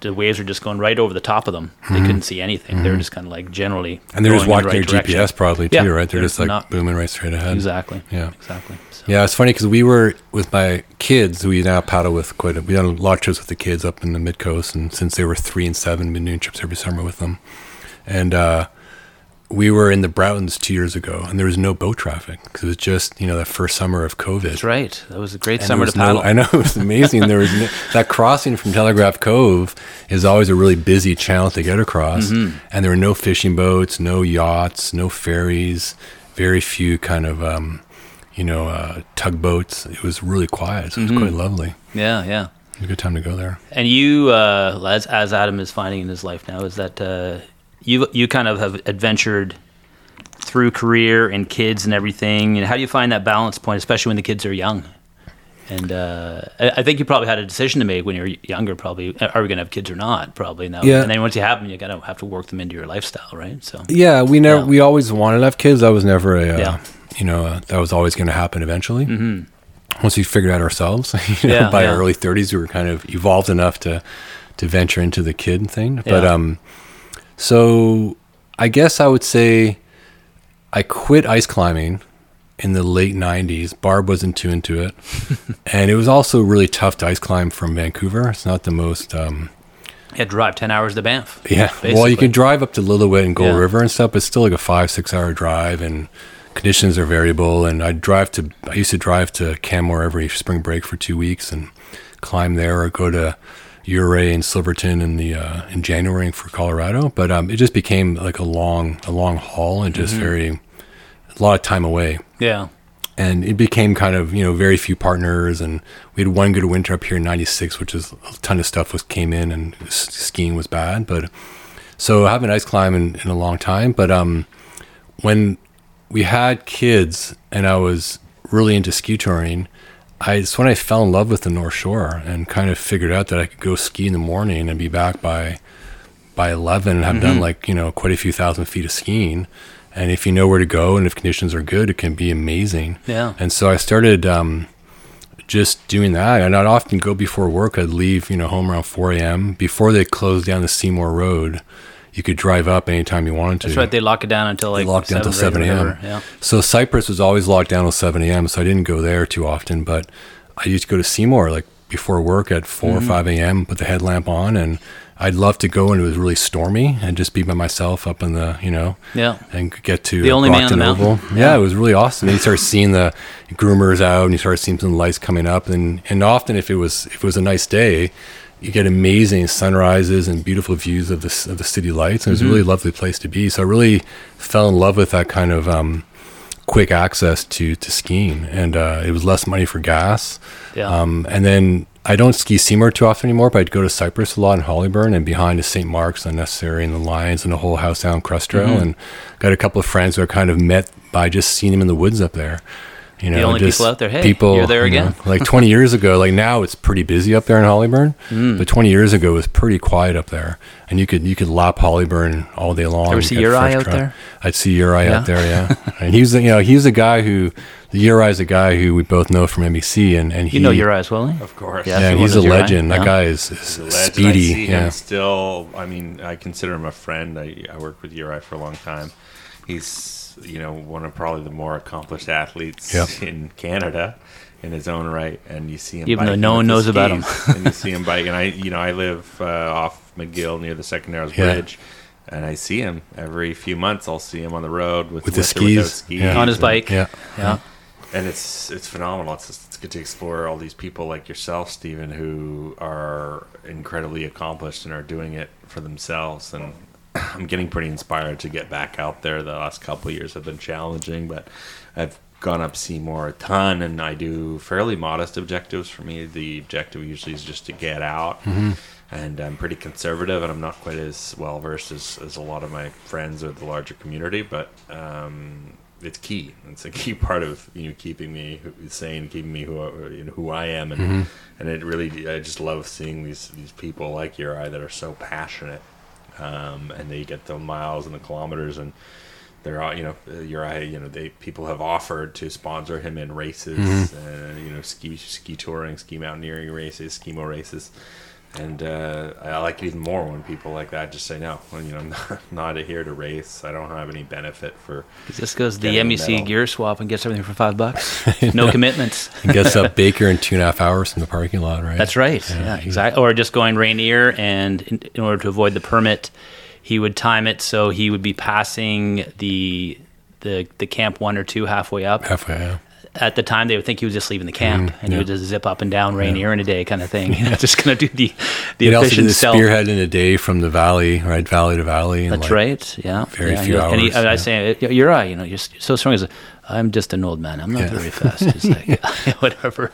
the waves were just going right over the top of them they couldn't see anything they were just kind of like generally Mm-hmm. And they're just going the watching right their direction. GPS probably too, Yeah, right? They're, they're just like not- booming right straight ahead. Exactly. Yeah. Exactly. So, Yeah, it's funny because we were with my kids. We now paddle with quite. A, we done a lot of trips with the kids up in the mid coast, and since they were three and seven, been doing trips every summer with them. And uh, we were in the Broughtons two years ago, and there was no boat traffic because it was just you know that first summer of COVID. That's right. That was a great And summer to was no- I know it was amazing. there was no, that crossing from Telegraph Cove is always a really busy channel to get across, Mm-hmm. and there were no fishing boats, no yachts, no ferries, very few kind of um, you know uh, tugboats. It was really quiet. So it was Mm-hmm. quite lovely. Yeah, yeah. It was a good time to go there. And you, uh, as as Adam is finding in his life now, is that uh, you you kind of have adventured through career and kids and everything. And how do you find that balance point, especially when the kids are young? And uh, I think you probably had a decision to make when you were younger. Probably, are we going to have kids or not? Probably now. Yeah. And then once you have them, you got to have to work them into your lifestyle, right? So Yeah, we never. Yeah. We always wanted to have kids. That was never a. Uh, Yeah. You know, uh, that was always going to happen eventually. Mm-hmm. Once we figured out ourselves, you know, Yeah, by our early thirties, we were kind of evolved enough to to venture into the kid thing. But um, so I guess I would say I quit ice climbing in the late '90s. Barb wasn't too into it, and it was also really tough to ice climb from Vancouver. It's not the most. Um, to drive ten hours to Banff. yeah. Well, you can drive up to Lillooet and Gold Yeah. River and stuff, but it's still like a five, six hour drive and conditions are variable. And I drive to, I used to drive to Canmore every spring break for two weeks and climb there or go to Ouray and Silverton in the, uh, in January for Colorado. But, um, it just became like a long, a long haul and Mm-hmm. just very, a lot of time away Yeah. and it became kind of you know very few partners and we had one good winter up here in 96 which is a ton of stuff was came in and s- skiing was bad but so i haven't ice climbed in, in a long time but um when we had kids and i was really into ski touring I, it's when I fell in love with the North Shore and kind of figured out that I could go ski in the morning and be back by by 11 and have done like, you know, quite a few thousand feet of skiing. And if you know where to go and if conditions are good, it can be amazing. Yeah. And so I started um, just doing that. And I'd often go before work. I'd leave, you know, home around 4 a.m. Before they closed down the Seymour Road, you could drive up anytime you wanted to. That's right. They lock it down until like They locked down until 7 a.m. Yeah. So Cypress was always locked down till 7 a.m. So I didn't go there too often, but I used to go to Seymour like before work at 4 Mm-hmm. or 5 a.m., put the headlamp on, and I'd love to go when it was really stormy and just be by myself up in the, you know, Yeah. and get to The only man on the Brockton mountain. Yeah, it was really awesome. And you start seeing the groomers out, and you start seeing some lights coming up, and and often if it was if it was a nice day, you get amazing sunrises and beautiful views of the of the city lights. And it was a Mm-hmm. really lovely place to be. So I really fell in love with that kind of um, quick access to to skiing, and uh, it was less money for gas. Yeah. Um, and then I don't ski Seymour too often anymore, but I'd go to Cypress a lot in Hollyburn and behind is St. Mark's, Unnecessary, and the Lions and the whole Howe Sound Crest Trail. Mm-hmm. And got a couple of friends who I kind of met by just seeing them in the woods up there. You know, only just people out there, hey, people, you're there you know, again. like 20 years ago, like now it's pretty busy up there in Hollyburn, Mm. but 20 years ago it was pretty quiet up there, and you could you could lap Hollyburn all day long. Ever see get Uri out trout. there? I'd see Uri Yeah. out there, yeah. and he's the- you know he's a guy who the Uri is a guy who we both know from MEC, and and he You know Uri as well. eh? Of course. Yeah, yeah, he's a Uri, legend. That yeah. guy is, is He's a. I speedy. see Yeah, him still. I mean, I consider him a friend. I, I worked with Uri for a long time. He's you know one of probably the more accomplished athletes Yep. in Canada in his own right. And you see him Even though biking no one the knows about him. and you see him bike. And I you know I live uh, off McGill near the Second Narrows Yeah. Bridge. And I see him every few months. I'll see him on the road with, With the skis. skis Yeah. On his and- bike. yeah. Yeah. and it's it's phenomenal. It's it's good to explore all these people like yourself, Stephen, who are incredibly accomplished and are doing it for themselves. And I'm getting pretty inspired to get back out there. The last couple of years have been challenging, but I've gone up Seymour a ton, and I do fairly modest objectives. For me, the objective usually is just to get out. And I'm pretty conservative, and I'm not quite as well versed as, as a lot of my friends or the larger community. But um, it's key. It's a key part of you know keeping me sane, keeping me who I- you know who I am, and and it really I just love seeing these these people like Uri that are so passionate, um, and they get the miles and the kilometers and. They're all, you know, uh, Uri, you know, they people have offered to sponsor him in races, and you know, ski ski touring, ski mountaineering races, skimo races, and uh, I like it even more when people like that just say no. Well, you know, I'm not, not here to race. I don't have any benefit for. This goes to the MEC gear swap and gets everything for five bucks. No commitments. Gets up Baker in two and a half hours from the parking lot, right? That's right. Yeah, exactly. Or just going Rainier, and in, in order to avoid the permit, he would time it so he would be passing the the the camp one or two halfway up. halfway. Yeah. At the time, they would think he was just leaving the camp, and he would just zip up and down Rainier in a day, kind of thing. just gonna do the the He'd also do efficient the spearhead in a day from the valley, right, valley to valley. And That's like, right. Yeah. very yeah, few and he- And, he, hours, I yeah. say, you're right. You know, you're so strong. as. like, I'm just an old man. I'm not Yeah. very fast. Like, whatever.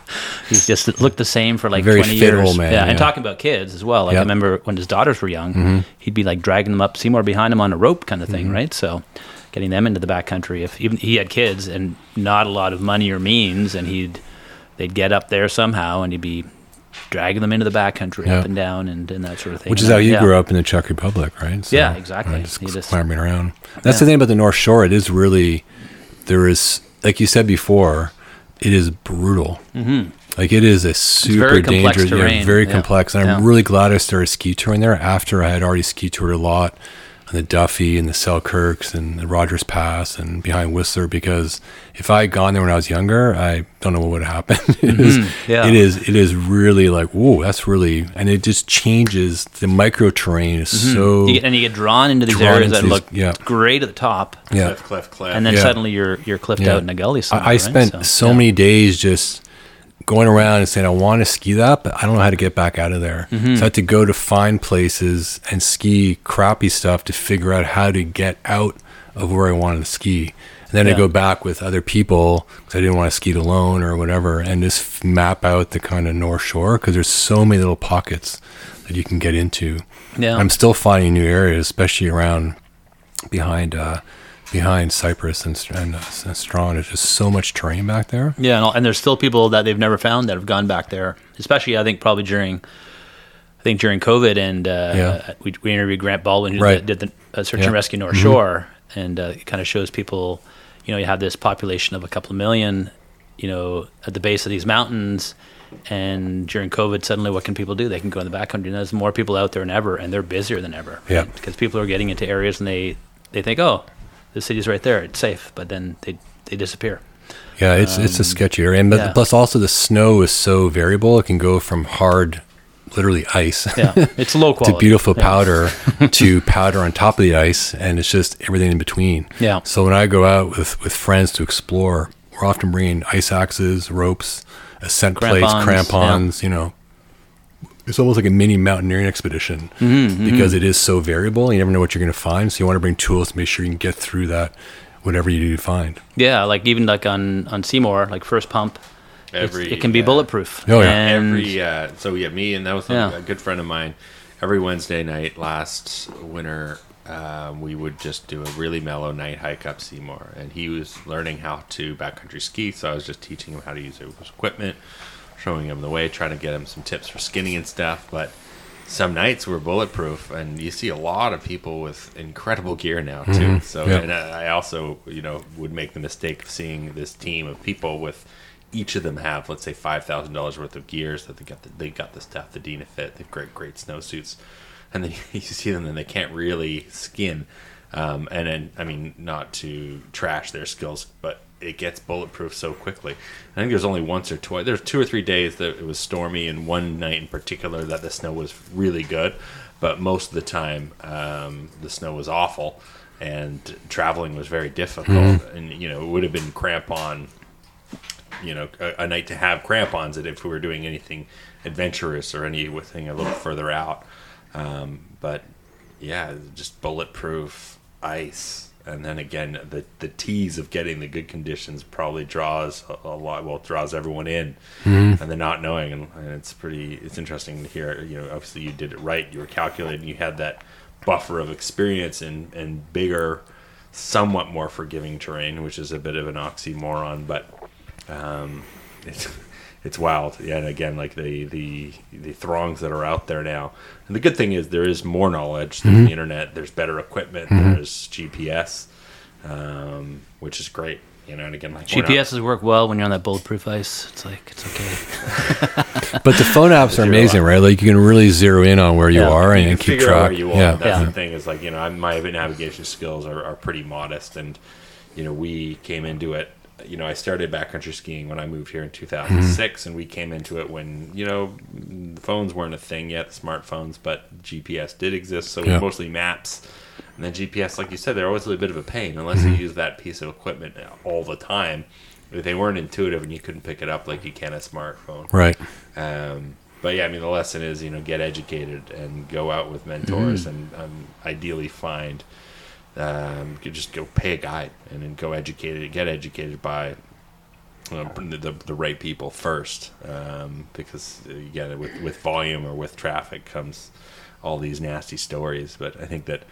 He's just looked the same for like very 20 years. old man, yeah, yeah. And talking about kids as well. Like I Yep. Mm-hmm. remember when his daughters were young, he'd be like dragging them up Seymour behind him on a rope kind of thing, Mm-hmm. right? So getting them into the backcountry. If even he had kids and not a lot of money or means, and he'd they'd get up there somehow, and he'd be dragging them into the backcountry Yeah. up and down and, and that sort of thing. Which is how you yeah. grew up in the Czech Republic, right? Yeah, exactly. right, just You just- clambering around. That's Yeah. the thing about the North Shore. It is really, there is, like you said before, it is brutal. Mm-hmm. Like it is a super very dangerous, yeah, terrain. very Yeah. complex. And I'm really glad I started ski touring there after I had already ski toured a lot on the Duffey and the Selkirks and the Rogers Pass and behind Whistler because if I had gone there when I was younger, I don't know what would have happened. it, is, Mm-hmm. yeah. it is it is really like whoa, that's really and it just changes the micro terrain is so Mm-hmm. You get, and you get drawn into these Drawn areas into that these- look yeah. great at the top, yeah. Clef, clef, clef. and then Yeah. suddenly you're you're cliffed Yeah. out in a gully somewhere. I, I right? spent so, yeah. many days just going around and saying I want to ski that, but I don't know how to get back out of there. Mm-hmm. So I had to go to find places and ski crappy stuff to figure out how to get out of where I wanted to ski. And then I go back with other people because I didn't want to ski it alone or whatever, and just f- map out the kind of North Shore because there's so many little pockets that you can get into. Yeah. I'm still finding new areas, especially around behind uh, behind Cypress and, and, uh, and Strachan. There's just so much terrain back there. Yeah, and, and there's still people that they've never found that have gone back there. Especially, I think probably during, I think during COVID, and uh, Yeah. we, we interviewed Grant Baldwin, who Right. did the uh, search Yeah. Mm-hmm. and rescue North Shore, and uh, it kind of shows people, you know, you have this population of a couple of million, you know, at the base of these mountains, and during COVID, suddenly, what can people do? They can go in the backcountry, and there's more people out there than ever, and they're busier than ever. Yeah. because people are getting into areas and they they think, oh, the city's right there, it's safe, but then they they disappear. Yeah, it's it's a um, sketchy area, and but yeah. plus also the snow is so variable. It can go from hard, literally ice, Yeah, it's low quality. to beautiful Yeah. powder to powder on top of the ice, and it's just everything in between. Yeah. So when I go out with with friends to explore, we're often bringing ice axes, ropes, uh, ascent plates, Crampons, crampons. You know, it's almost like a mini mountaineering expedition Mm-hmm, because it is so variable. You never know what you're going to find, so you want to bring tools to make sure you can get through that, whatever you do find. Yeah, like even like on on Seymour, like first pump, Every, it can be yeah. bulletproof. Oh, yeah. And every uh, so yeah me and that was a- Yeah. a good friend of mine every wednesday night last winter um, we would just do a really mellow night hike up Seymour, and he was learning how to backcountry ski. So I was just teaching him how to use his equipment, showing him the way, trying to get him some tips for skinning and stuff. But some nights were bulletproof, and you see a lot of people with incredible gear now too. Mhm. So, Yeah. and I I also, you know, would make the mistake of seeing this team of people with each of them have, let's say, five thousand dollars worth of gears that they got. The, they got the stuff, the Dynafit. They've great, great snowsuits, and then you see them and they can't really skin. Um, and then, I mean, not to trash their skills, but it gets bulletproof so quickly. I think there's only once or twice. There's two or three days that it was stormy, and one night in particular that the snow was really good. But most of the time, um, the snow was awful, and traveling was very difficult. And you know, it would have been crampon you know a, a night to have crampons it if we were doing anything adventurous or anything a little further out um, but yeah just bulletproof ice and then again the the tease of getting the good conditions probably draws a, a lot well draws everyone in and the not knowing. And, and it's pretty it's interesting to hear you know obviously you did it right. You were calculating you had that buffer of experience and and bigger somewhat more forgiving terrain which is a bit of an oxymoron but um, it's it's wild. Yeah, and again, like the the the throngs that are out there now. And the good thing is there is more knowledge. There's the internet. There's better equipment. There's GPS, um, which is great. You know, and again, like we're not- GPSs work well when you're on that bulletproof ice. It's like it's okay. But the phone apps are amazing, up. right? Like you can really zero in on where you Yeah. are and, you and keep track. where you are. Yeah. That's Yeah. the thing is like you know I'm, my navigation skills are, are pretty modest, and you know we came into it. You know I started backcountry skiing when I moved here in 2006, and we came into it when you know phones weren't a thing yet, smartphones, but GPS did exist, so Yeah. mostly maps. And then GPS, like you said, they're always a bit of a pain unless you use that piece of equipment all the time. They weren't intuitive and you couldn't pick it up like you can a smartphone. Right. Um, but yeah, I mean, the lesson is, you know, get educated and go out with mentors and um, ideally find, um, you just go pay a guide and then go educated, get educated by the, the, the right people first. Um, because uh, again, with, with volume or with traffic comes all these nasty stories. But I think that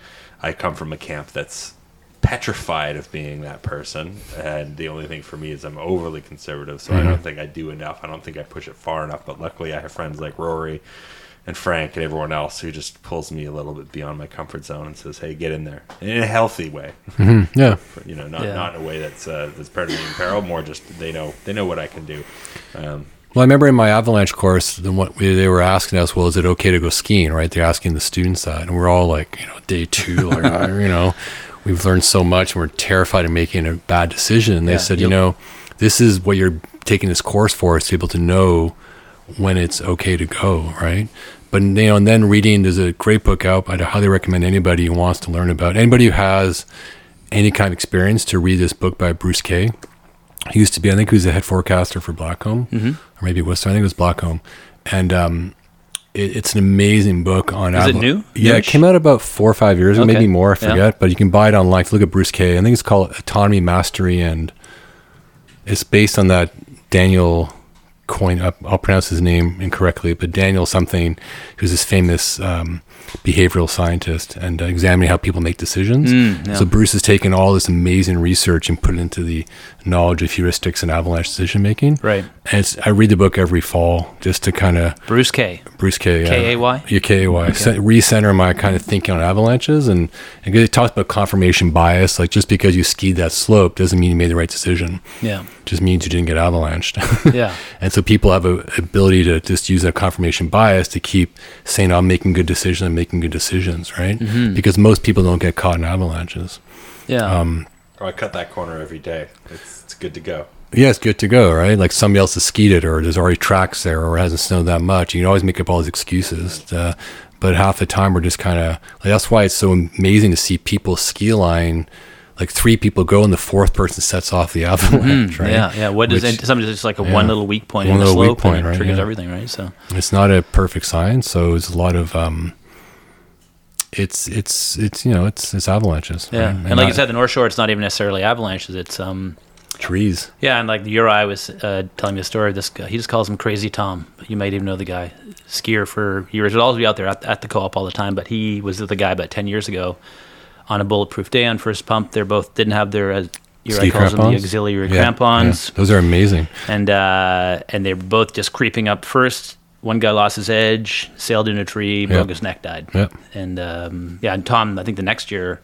I come from a camp that's petrified of being that person. And the only thing for me is i'm overly conservative. So i don't think i do enough. I don't think i push it far enough. But luckily i have friends like rory and frank and everyone else who just pulls me a little bit beyond my comfort zone and says hey get in there in a healthy way Yeah. you know not, Yeah. not in a way that's uh, that's predating in peril more just they know they know what i can do um, Well, I remember in my avalanche course, the what we, they were asking us, well, is it okay to go skiing? Right? They're asking the students that, and we're all like, you know, day two, like, you know, we've learned so much, and we're terrified of making a bad decision. And they Yeah. said, you know, this is what you're taking this course for, is to be able to know when it's okay to go, right? But you know, and then reading, there's a great book out. I'd highly recommend anybody who wants to learn about anybody who has any kind of experience to read this book by Bruce Kay. He used to be, I think, he was the head forecaster for Blackcomb, Mm-hmm. or maybe it was. I think it was Blackcomb, and um, it, it's an amazing book on. Is it aval- new? Yeah, it came out about four or five years ago, Okay. maybe more. I Yeah. forget, but you can buy it online. Look at Bruce Kay. I think it's called Autonomy, Mastery, and it's based on that Daniel Coin. I'll I'll pronounce his name incorrectly, but Daniel something, who's this famous um, behavioral scientist, and uh, examining how people make decisions. Mm, yeah. So Bruce has taken all this amazing research and put it into the knowledge of heuristics and avalanche decision making. Right. And it's, I read the book every fall just to kind of Bruce K. Bruce K. Yeah, K A Y. Recenter my kind of thinking on avalanches, and and it talks about confirmation bias. Like just because you skied that slope doesn't mean you made the right decision. Yeah. just means you didn't get avalanched. Yeah. and so people have a ability to just use that confirmation bias to keep saying, "I'm making good decisions. I'm making good decisions." Right? Mm-hmm. Because most people don't get caught in avalanches. Yeah. Um, oh, i cut that corner every day it's, it's good to go Yeah, it's good to go, right? Like somebody else has skied it, or there's already tracks there, or it hasn't snowed that much. You can always make up all these excuses. Uh, but half the time, we're just kind of like, that's why it's so amazing to see people ski line. Like three people go, and the fourth person sets off the avalanche, right? Mm-hmm. Yeah, yeah. What is Which- it? Sometimes it's like a yeah. one little weak point One in the little weak slope, point, and it right, triggers yeah. everything, right? So It's not a perfect science, so it's a lot of um, it's it's it's you know it's it's avalanches. yeah, right? and, like you said, the North Shore, it's not even necessarily avalanches. It's um, trees. yeah, and like Uri was uh, telling me a story. of This guy, he just calls him Crazy Tom. You might even know the guy, skier for years. Would always be out there at, at the co-op all the time. But he was the guy about ten years ago. on a bulletproof day on first pump. They're both didn't have their uh, Ski calls them the auxiliary Yeah, crampons, yeah. Those are amazing. and uh, and they're both just creeping up first. One guy lost his edge, sailed in a tree, broke his neck, died. Yep. And um, yeah, and Tom, I think the next year,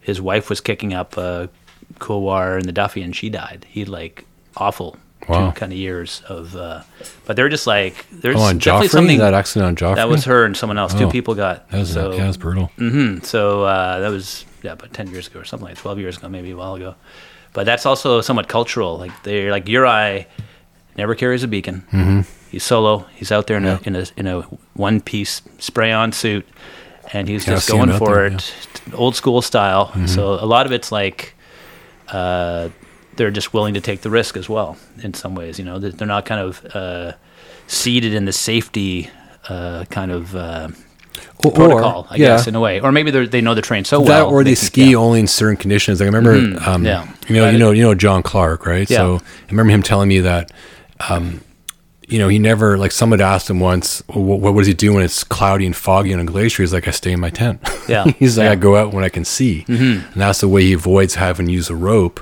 his wife was kicking up a couloir in the Duffey, and she died. He had like awful Wow. two kind of years of, uh, but they're just like there's Oh, definitely Joffre? something that accident on Joffre? that was her and someone else. Two Oh. people got That was, so. yeah, that was brutal. mhm. So uh, that was yeah, about ten years ago or something like twelve years ago, maybe a while ago. But that's also somewhat cultural. Like they're like your eye never carries a beacon. Mm-hmm. He's solo. He's out there in a in a in a one piece spray on suit, and he's Yeah, just going for there, it, old school style. So a lot of it's like. Uh, they're just willing to take the risk as well. In some ways, you know, They're- they're not kind of uh, seated in the safety uh, kind of uh, Or- protocol, I yeah. guess, in a way. Or maybe they they know the train so that well. or they can- ski yeah. only in certain conditions. Like I remember, um, yeah. you know, Right. you know, you know John Clarke, right? Yeah. So I remember him telling me that, um, you know, he never like someone asked him once, well, what, what does he do when it's cloudy and foggy on a glacier? He's like, I stay in my tent. Yeah. He's like, Yeah. I go out when I can see, Mm-hmm. and that's the way he avoids having to use a rope.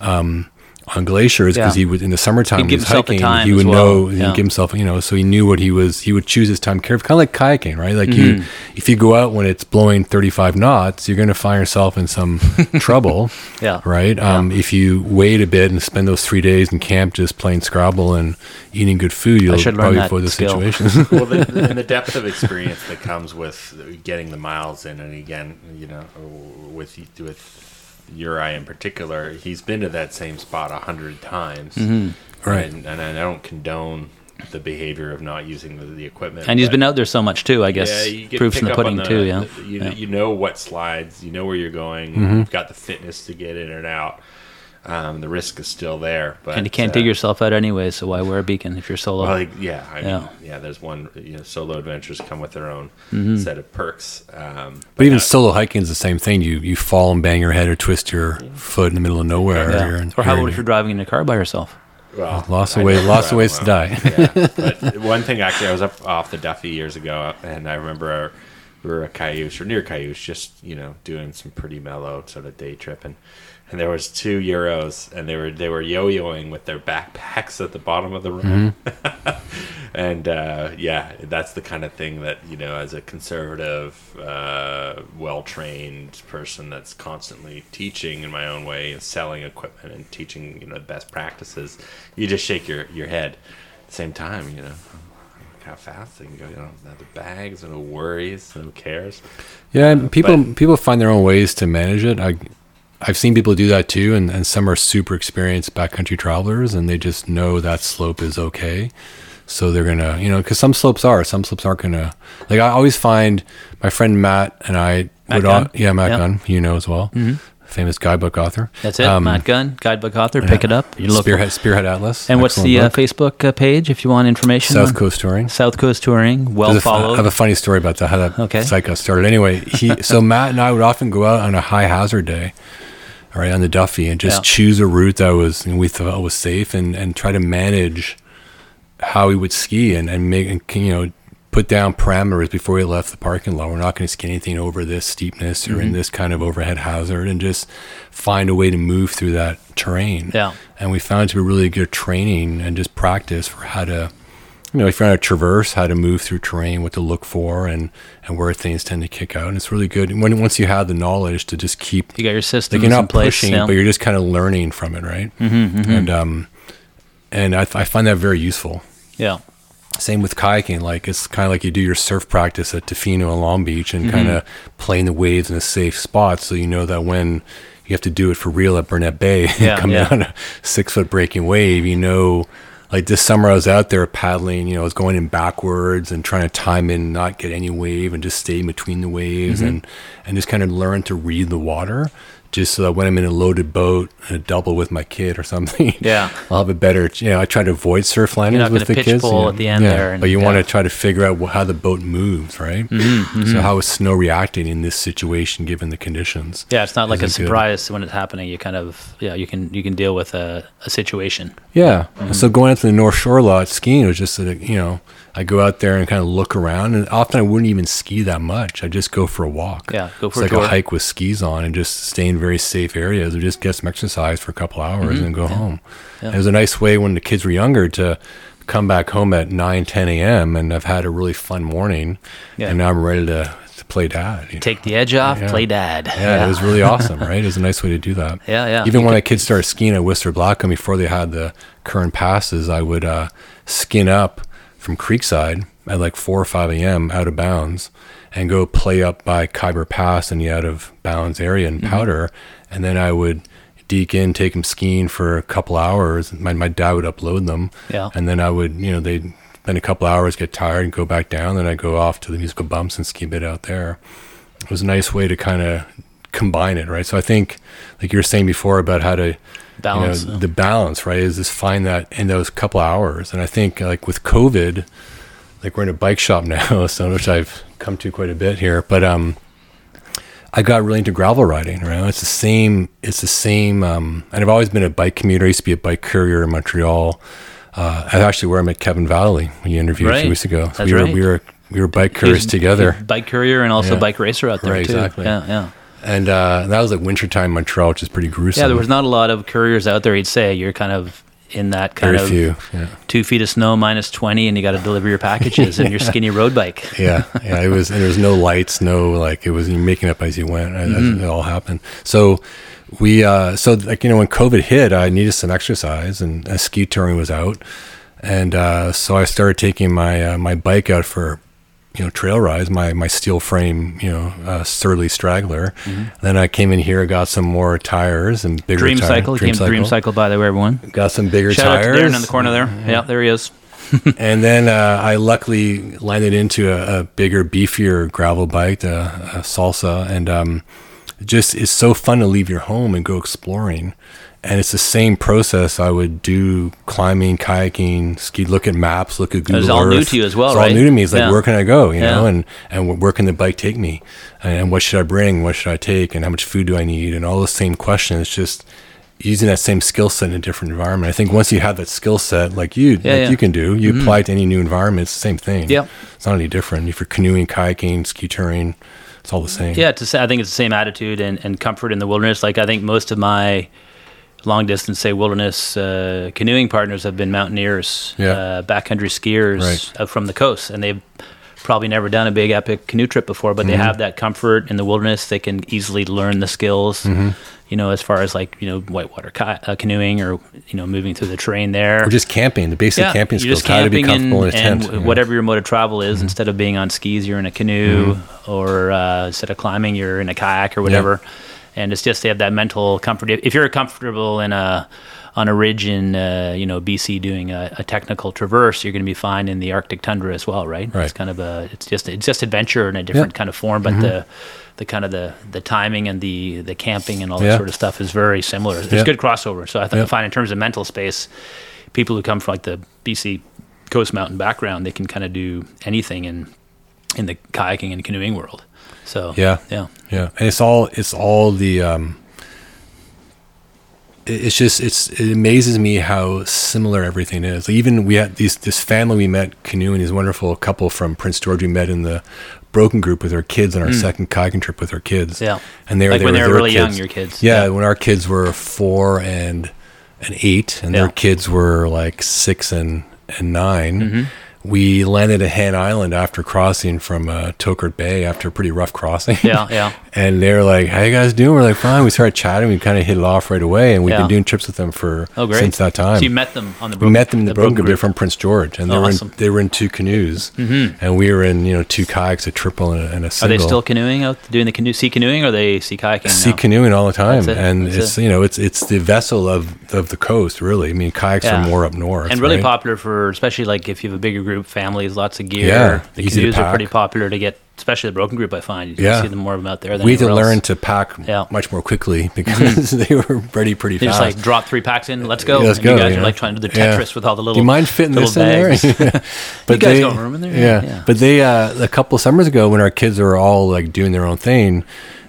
Um, on glaciers because Yeah. he would in the summertime He'd give he was himself hiking time he as would well. know he'd give himself you know so he knew what he was he would choose his time carefully kind of like kayaking right like you Mm-hmm. if you go out when it's blowing 35 knots you're going to find yourself in some trouble Yeah. right um, if you wait a bit and spend those three days in camp just playing scrabble and eating good food you'll probably that avoid those skill. situations well, the, and the depth of experience that comes with getting the miles in, and again, you know, with with Uri in particular, he's been to that same spot a hundred times, Right. And, and I don't condone the behavior of not using the, the equipment, And he's been out there so much too. I guess yeah, proofs in the pudding too. Yeah. the- you, Yeah. you know what slides, you know where you're going, Mm-hmm. you've got the fitness to get in and out. Um, the risk is still there, but and you can't uh, dig yourself out anyway. So why wear a beacon if you're solo? well, like, yeah, I Yeah. mean, yeah. There's one. You know, solo adventures come with their own Mm-hmm. set of perks. Um, but even not- solo hiking is the same thing you you fall and bang your head or twist your foot in the middle of nowhere Yeah. or, you're, or how you're- about if you're driving in a car by yourself? well, lots of I ways- never lots of ways to die. yeah, but one thing actually, I was up off the Duffey years ago, and I remember our, we were at Cayoosh or near Cayoosh, just you know doing some pretty mellow sort of day tripping. And there was two euros, and they were they were yo-yoing with their backpacks at the bottom of the room. and uh, yeah, that's the kind of thing that you know, as a conservative, uh, well-trained person that's constantly teaching in my own way and selling equipment and teaching, you know, best practices, you just shake your your head. At the same time, you know, how fast they can go. You know, the bags, no worries, no cares. Yeah, and people but- people find their own ways to manage it. I I've seen people do that too, and, and some are super experienced backcountry travelers, and they just know that slope is okay. So they're gonna, you know, because some slopes are, some slopes aren't gonna. Like I always find my friend Matt and I Matt would, all, yeah, Matt Yeah. Gunn, you know as well, famous guidebook author. That's it. Um, Matt Gunn, guidebook author. Pick it up. You look. Spearhead Spearhead Atlas. And what's the uh. Facebook uh, page if you want information? South Coast Touring? South Coast Touring. Well There's fu- I followed. have a funny story about that. How that Okay. site got started. Anyway, he so Matt and I would often go out on a high hazard day, all right, on the Duffey, and just Yeah. choose a route that was and we thought was safe, and and try to manage how we would ski and and make and, you know put down parameters before we left the parking lot. We're not going to ski anything over this steepness or Mm-hmm. in this kind of overhead hazard, and just find a way to move through that terrain. Yeah. And we found it to be really good training and just practice for how to, you know, if you're on a traverse, how to move through terrain, what to look for, and and where things tend to kick out. And it's really good when once you have the knowledge to just keep you got your system. like you're in not place. pushing, yeah. but you're just kind of learning from it, right? Mm-hmm, And um, and I, I find that very useful. yeah. Same with kayaking. Like it's kind of like you do your surf practice at Tofino and Long Beach, and Mm-hmm. kind of playing the waves in a safe spot, so you know that when you have to do it for real at Burnett Bay, Yeah, coming yeah. down a six foot breaking wave, you know. Like this summer, I was out there paddling. You know, I was going in backwards and trying to time in, not get any wave, and just stay in between the waves, Mm-hmm. and and just kind of learn to read the water just so that when I'm in a loaded boat, and a double with my kid or something, Yeah. I'll have a better. You know, I try to avoid surf landings with the kids. you know. at the end yeah. there and- but you want to try to figure out how the boat moves, right? Mm-hmm, So how is snow reacting in this situation given the conditions? Yeah, it's not like a Isn't good. surprise when it's happening. You kind of yeah, you can you can deal with a, a situation. Yeah. Mm-hmm. So going out to the North Shore lot skiing was just that you know I go out there and kind of look around, and often I wouldn't even ski that much. I just go for a walk. Yeah, go for it's a like tour. a hike with skis on, and just stay in very safe areas, or just get some exercise for a couple hours and go home. Mm-hmm. Yeah. It was a nice way when the kids were younger to come back home at 9, 10 a.m. and I've had a really fun morning, Yeah. and now I'm ready to, to play dad. you know. Take the edge off, Yeah. play dad. Yeah, it was really awesome, right? It was a nice way to do that. Yeah, yeah. Even You when could- my kids started skiing at Whistler Blackcomb before they had the current passes, I would uh, skin up from Creekside at like 4 or 5 a.m. out of bounds and go play up by Khyber Pass in the out of bounds area Mm-hmm. Powder. And then I would deke in, take them skiing for a couple hours. My, my dad would upload them. Yeah. And then I would, you know, they'd spend a couple hours, get tired, and go back down. Then I'd go off to the musical bumps and ski a bit out there it was a nice way to kind of combine it, right? So I think, like you were saying before about how to Balance, you know, the balance, right? Is just find that in those couple hours. And I think, like with COVID, like we're in a bike shop now, so which I've come to quite a bit here, but um, I got really into gravel riding. Right, it's the same. It's the same. Um, and I've always been a bike commuter. I used to be a bike courier in Montreal. Uh, actually where I met Kevin Valley when you interviewed a few weeks ago. That's we were right. we were we were bike couriers together. Bike courier and also Yeah. bike racer out there Right, too. exactly. Yeah, yeah. And uh, that was like wintertime Montreal, which is pretty gruesome. Yeah, there was not a lot of couriers out there. He'd say you're kind of in that kind very of few. Yeah. two feet of snow minus twenty, and you got to deliver your packages in your skinny road bike. yeah, yeah. It was, and there was no lights, no like it was you making up as you went. As Mm-hmm. It all happened. So we, uh, so like you know, when COVID hit, I needed some exercise, and uh, ski touring was out, and uh, so I started taking my uh, my bike out for you know trail rides. My my steel frame, you know, uh, Surly Straggler. Then I came in here, got some more tires and bigger Mm-hmm. Dream tire- Cycle, he came to Dream Cycle by the way, everyone. Got some bigger Shout out to tires. Darren in the corner there. Yeah, there he is. and then uh, I luckily landed into a, a bigger, beefier gravel bike, a, a salsa, and um, just it's so fun to leave your home and go exploring. And it's the same process I would do climbing, kayaking, ski. Look at maps, look at Google It's all new to you as well, It's right? all new to me. It's like Yeah. where can I go, you know, and and where can the bike take me, and what should I bring, what should I take, and how much food do I need, and all those same questions. It's just using that same skill set in a different environment. I think once you have that skill set, like you, Yeah, like yeah. you can do, you mm-hmm. apply it to any new environment. It's the same thing. Yep. It's not any different. If you're canoeing, kayaking, ski touring, it's all the same. Yeah, to say, I think it's the same attitude and, and comfort in the wilderness. Like I think most of my long distance, say wilderness uh, canoeing partners have been mountaineers, Yeah. uh, backcountry skiers Right. from the coast, and they've probably never done a big epic canoe trip before, but they Mm-hmm. have that comfort in the wilderness. They can easily learn the skills. Mm-hmm. You know, as far as like you know whitewater ki- uh, canoeing or you know moving through the terrain there, Or just camping, the basic camping skills, just how to be comfortable and, in a tent. and yeah. whatever your mode of travel Mm-hmm. is, instead of being on skis, you're in a canoe, or uh, instead of climbing, you're in a kayak or whatever. And it's just they have that mental comfort. If you're comfortable in a on a ridge in uh, you know BC doing a, a technical traverse, you're going to be fine in the Arctic tundra as well, right? Right. It's kind of a it's just it's just adventure in a different kind of form, Mm-hmm. but the the kind of the the timing and the the camping and all that Yeah. sort of stuff is very similar. There's Yeah. good crossover. So I, th-. I find in terms of mental space, people who come from like the BC coast mountain background, they can kind of do anything in in the kayaking and canoeing world. So Yeah. yeah, Yeah, and it's all it's all the. Um, it- it's just it's it amazes me how similar everything is. Even we had these this family we met canoeing, this wonderful couple from Prince George we met in the Broken group with our kids on our second kayaking trip with our kids. Yeah. and they were Like when were they were really young, kids. your kids. Yeah, Yeah. when our kids were four and and eight, and Yeah. their kids were like six and and 9 Mm-hmm. We landed at Hand Island after crossing from uh, Toquart Bay after a pretty rough crossing. Yeah, yeah. And they were like, "How you guys doing?" We're like, "Fine." We started chatting. We kind of hit it off right away, and we've Yeah. been doing trips with them for Oh, great. since that time. So you met them on the we met them in the, Broken Group. They're from Prince George, and they Oh, were awesome. in, they were in two canoes, mm-hmm. and we were in you know two kayaks, a triple and a, and a Are they still canoeing out doing the canoe sea canoeing or are they sea kayaking? sea now? canoeing all the time, it. and That's it's it. you know it's it's the vessel of of the coast really. I mean, kayaks Yeah. are more up north, and really right? popular for especially like if you have a bigger group, families, lots of gear. Yeah, the easy canoes are pretty popular to get especially the broken group. I find you Yeah. see them more of them out there. Than we had to learn else. to pack Yeah. much more quickly because they were ready pretty They fast. just like drop three packs in. Let's go. Yeah, let's and you guys you are like trying to do the Yeah. Tetris with all the little. Do you mind fitting this in there? bags. but guys they, got room in there? Yeah. Yeah. But they, uh, a couple of summers ago, when our kids were all like doing their own thing,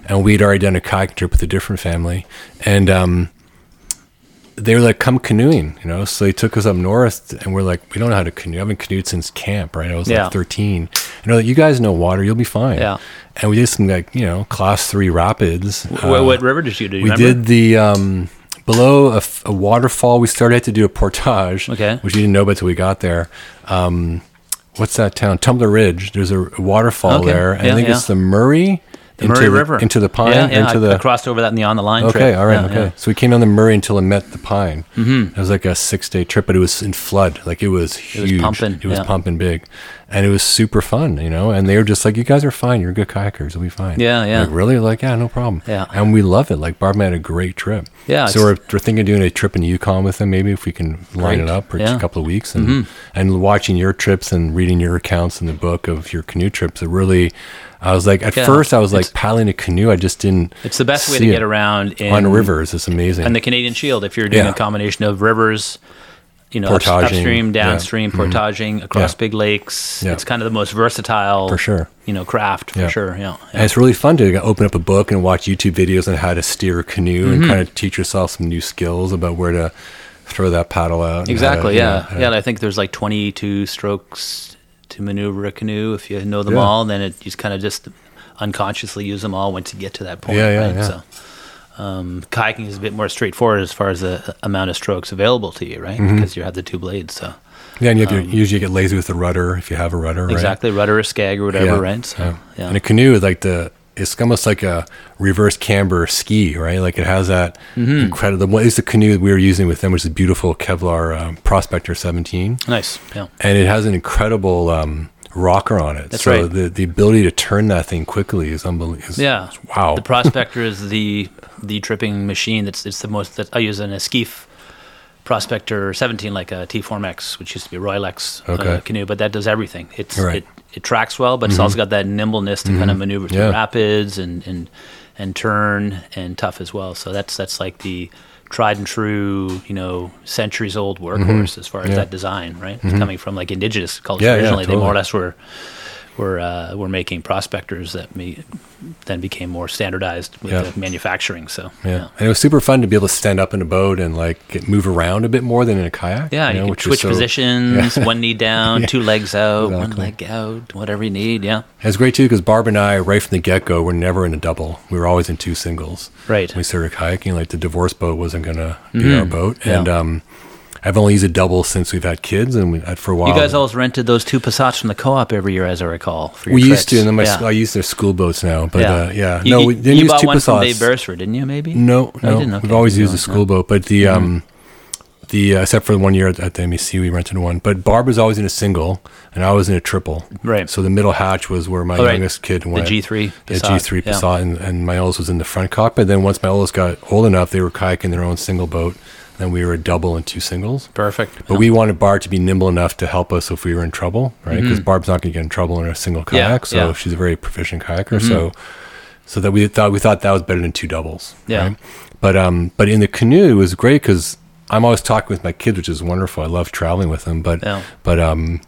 and we'd already done a kayak trip with a different family, and um, they were like, "Come canoeing," you know. So they took us up north, and we're like, "We don't know how to canoe. I haven't canoed since camp, right? I was Yeah. like 13." And like, "You guys know water. You'll be fine." Yeah. And we did some like you know class three rapids. Wh- uh, what river did you do? You we remember? did the um, below a waterfall. We started to do a portage, Okay. which we didn't know about till we got there. Um, what's that town? Tumbler Ridge. There's a, a waterfall Okay. there, and Yeah, I think yeah. it's the Murray. The Murray River into the Pine, Yeah, yeah. into I, the I crossed over that in the on the line Okay, trip. all right, Yeah, okay. yeah. So we came down the Murray until it met the Pine. Mm-hmm. It was like a six day trip, but it was in flood. Like it was huge. It was pumping, It was yeah. pumping big, and it was super fun, you know. And they were just like, "You guys are fine. You're good kayakers. You'll be fine." Yeah, yeah. Like really? Like yeah, no problem. Yeah. And we love it. Like Barb had a great trip. Yeah, So we're, we're thinking of doing a trip in Yukon with them. Maybe if we can line Great. it up for Yeah. Mm-hmm. a couple of weeks, and and watching your trips and reading your accounts in the book of your canoe trips. It really. I was like, at Yeah, first, I was like paddling a canoe. I just didn't. It's the best way to it. get around in, on rivers. It's amazing. And the Canadian Shield, if you're doing Yeah. a combination of rivers, you know, Portaging, upstream, yeah. Mm-hmm. downstream, portaging across Yeah. big lakes. Yeah. It's kind of the most versatile, For sure. you know, craft for Yeah. sure. Yeah, And it's really fun to open up a book and watch YouTube videos on how to steer a canoe Mm-hmm. and kind of teach yourself some new skills about where to throw that paddle out. how to, Exactly. you Yeah. know, yeah. and I think there's like 22 strokes to maneuver a canoe. If you know them Yeah. all, then it you just kind of just unconsciously use them all once you get to that point. Yeah, yeah, right? yeah. So. Um, kayaking is a bit more straightforward as far as the amount of strokes available to you, right? Mm-hmm. Because you have the two blades. So Yeah, and you have your, usually get lazy with the rudder if you have a rudder, right? Um, exactly, rudder or skeg or whatever, Yeah, right? So yeah. yeah, And a canoe is like the it's almost like a reverse camber ski, right? Like it has that Mm-hmm. incredible. What is the canoe that we were using with them, which is a beautiful Kevlar um, Prospector 17, nice. Yeah. and it has an incredible um, rocker on it. That's so right. the the ability to turn that thing quickly is unbelievable. Yeah. wow. The Prospector is the the tripping machine. That's it's the most that I use an skiff. Prospector 17, like a T4MX, which used to be a Royalex uh, canoe, but that does everything. It's Right. it, it tracks well, but it's also got that nimbleness to kind of maneuver through Yeah. rapids and, and and turn and tough as well. So that's that's like the tried and true, you know, centuries old workhorse mm-hmm. as far as Yeah. that design, right? It's mm-hmm. coming from like indigenous culture Yeah, yeah, originally. They more or less were were uh, were making prospectors that me, then became more standardized with Yeah. the manufacturing. So Yeah. And it was super fun to be able to stand up in a boat and like get, move around a bit more than in a kayak. yeah, you, know, can which switch so- positions, one knee down, two legs out, one leg out, whatever you need. Yeah, And It's great too because Barb and I, right from the get go, were never in a double. We were always in two singles. Right. We started kayaking. Like the divorce boat wasn't gonna be our boat, Mm-hmm. Yeah. and um, I've only used a double since we've had kids, and we for a while. you guys always rented those two Passats from the co-op every year, as I recall. For your we trips. used to, and then my yeah. I use their school boats now. But yeah, uh, yeah. You, no, you- we didn't you use bought two one from Dave Passats. Beresford, didn't you? Maybe No, I no. didn't? We've Okay. always No, used a no. school boat, but the Mm-hmm. um, the uh, except for the one year at the MEC, we rented one. But Barb was always in a single, and I was in a triple. Right. So the middle hatch was where my Oh, right. youngest kid went. The went. G3 The G3 yeah. Passat, and, and my oldest was in the front cockpit. Then once my oldest got old enough, they were kayaking their own single boat. Then we were a double and two singles. Perfect. But we wanted Barb to be nimble enough to help us if we were in trouble, right? Because Barb's not going to get in trouble in a single Mm-hmm. Yeah, kayak, so yeah. Mm-hmm. she's a very proficient kayaker. So, so that we thought we thought that was better than two doubles, Yeah. right? But um, but in the canoe it was great because I'm always talking with my kids, which is wonderful. I love traveling with them, but Yeah. but um,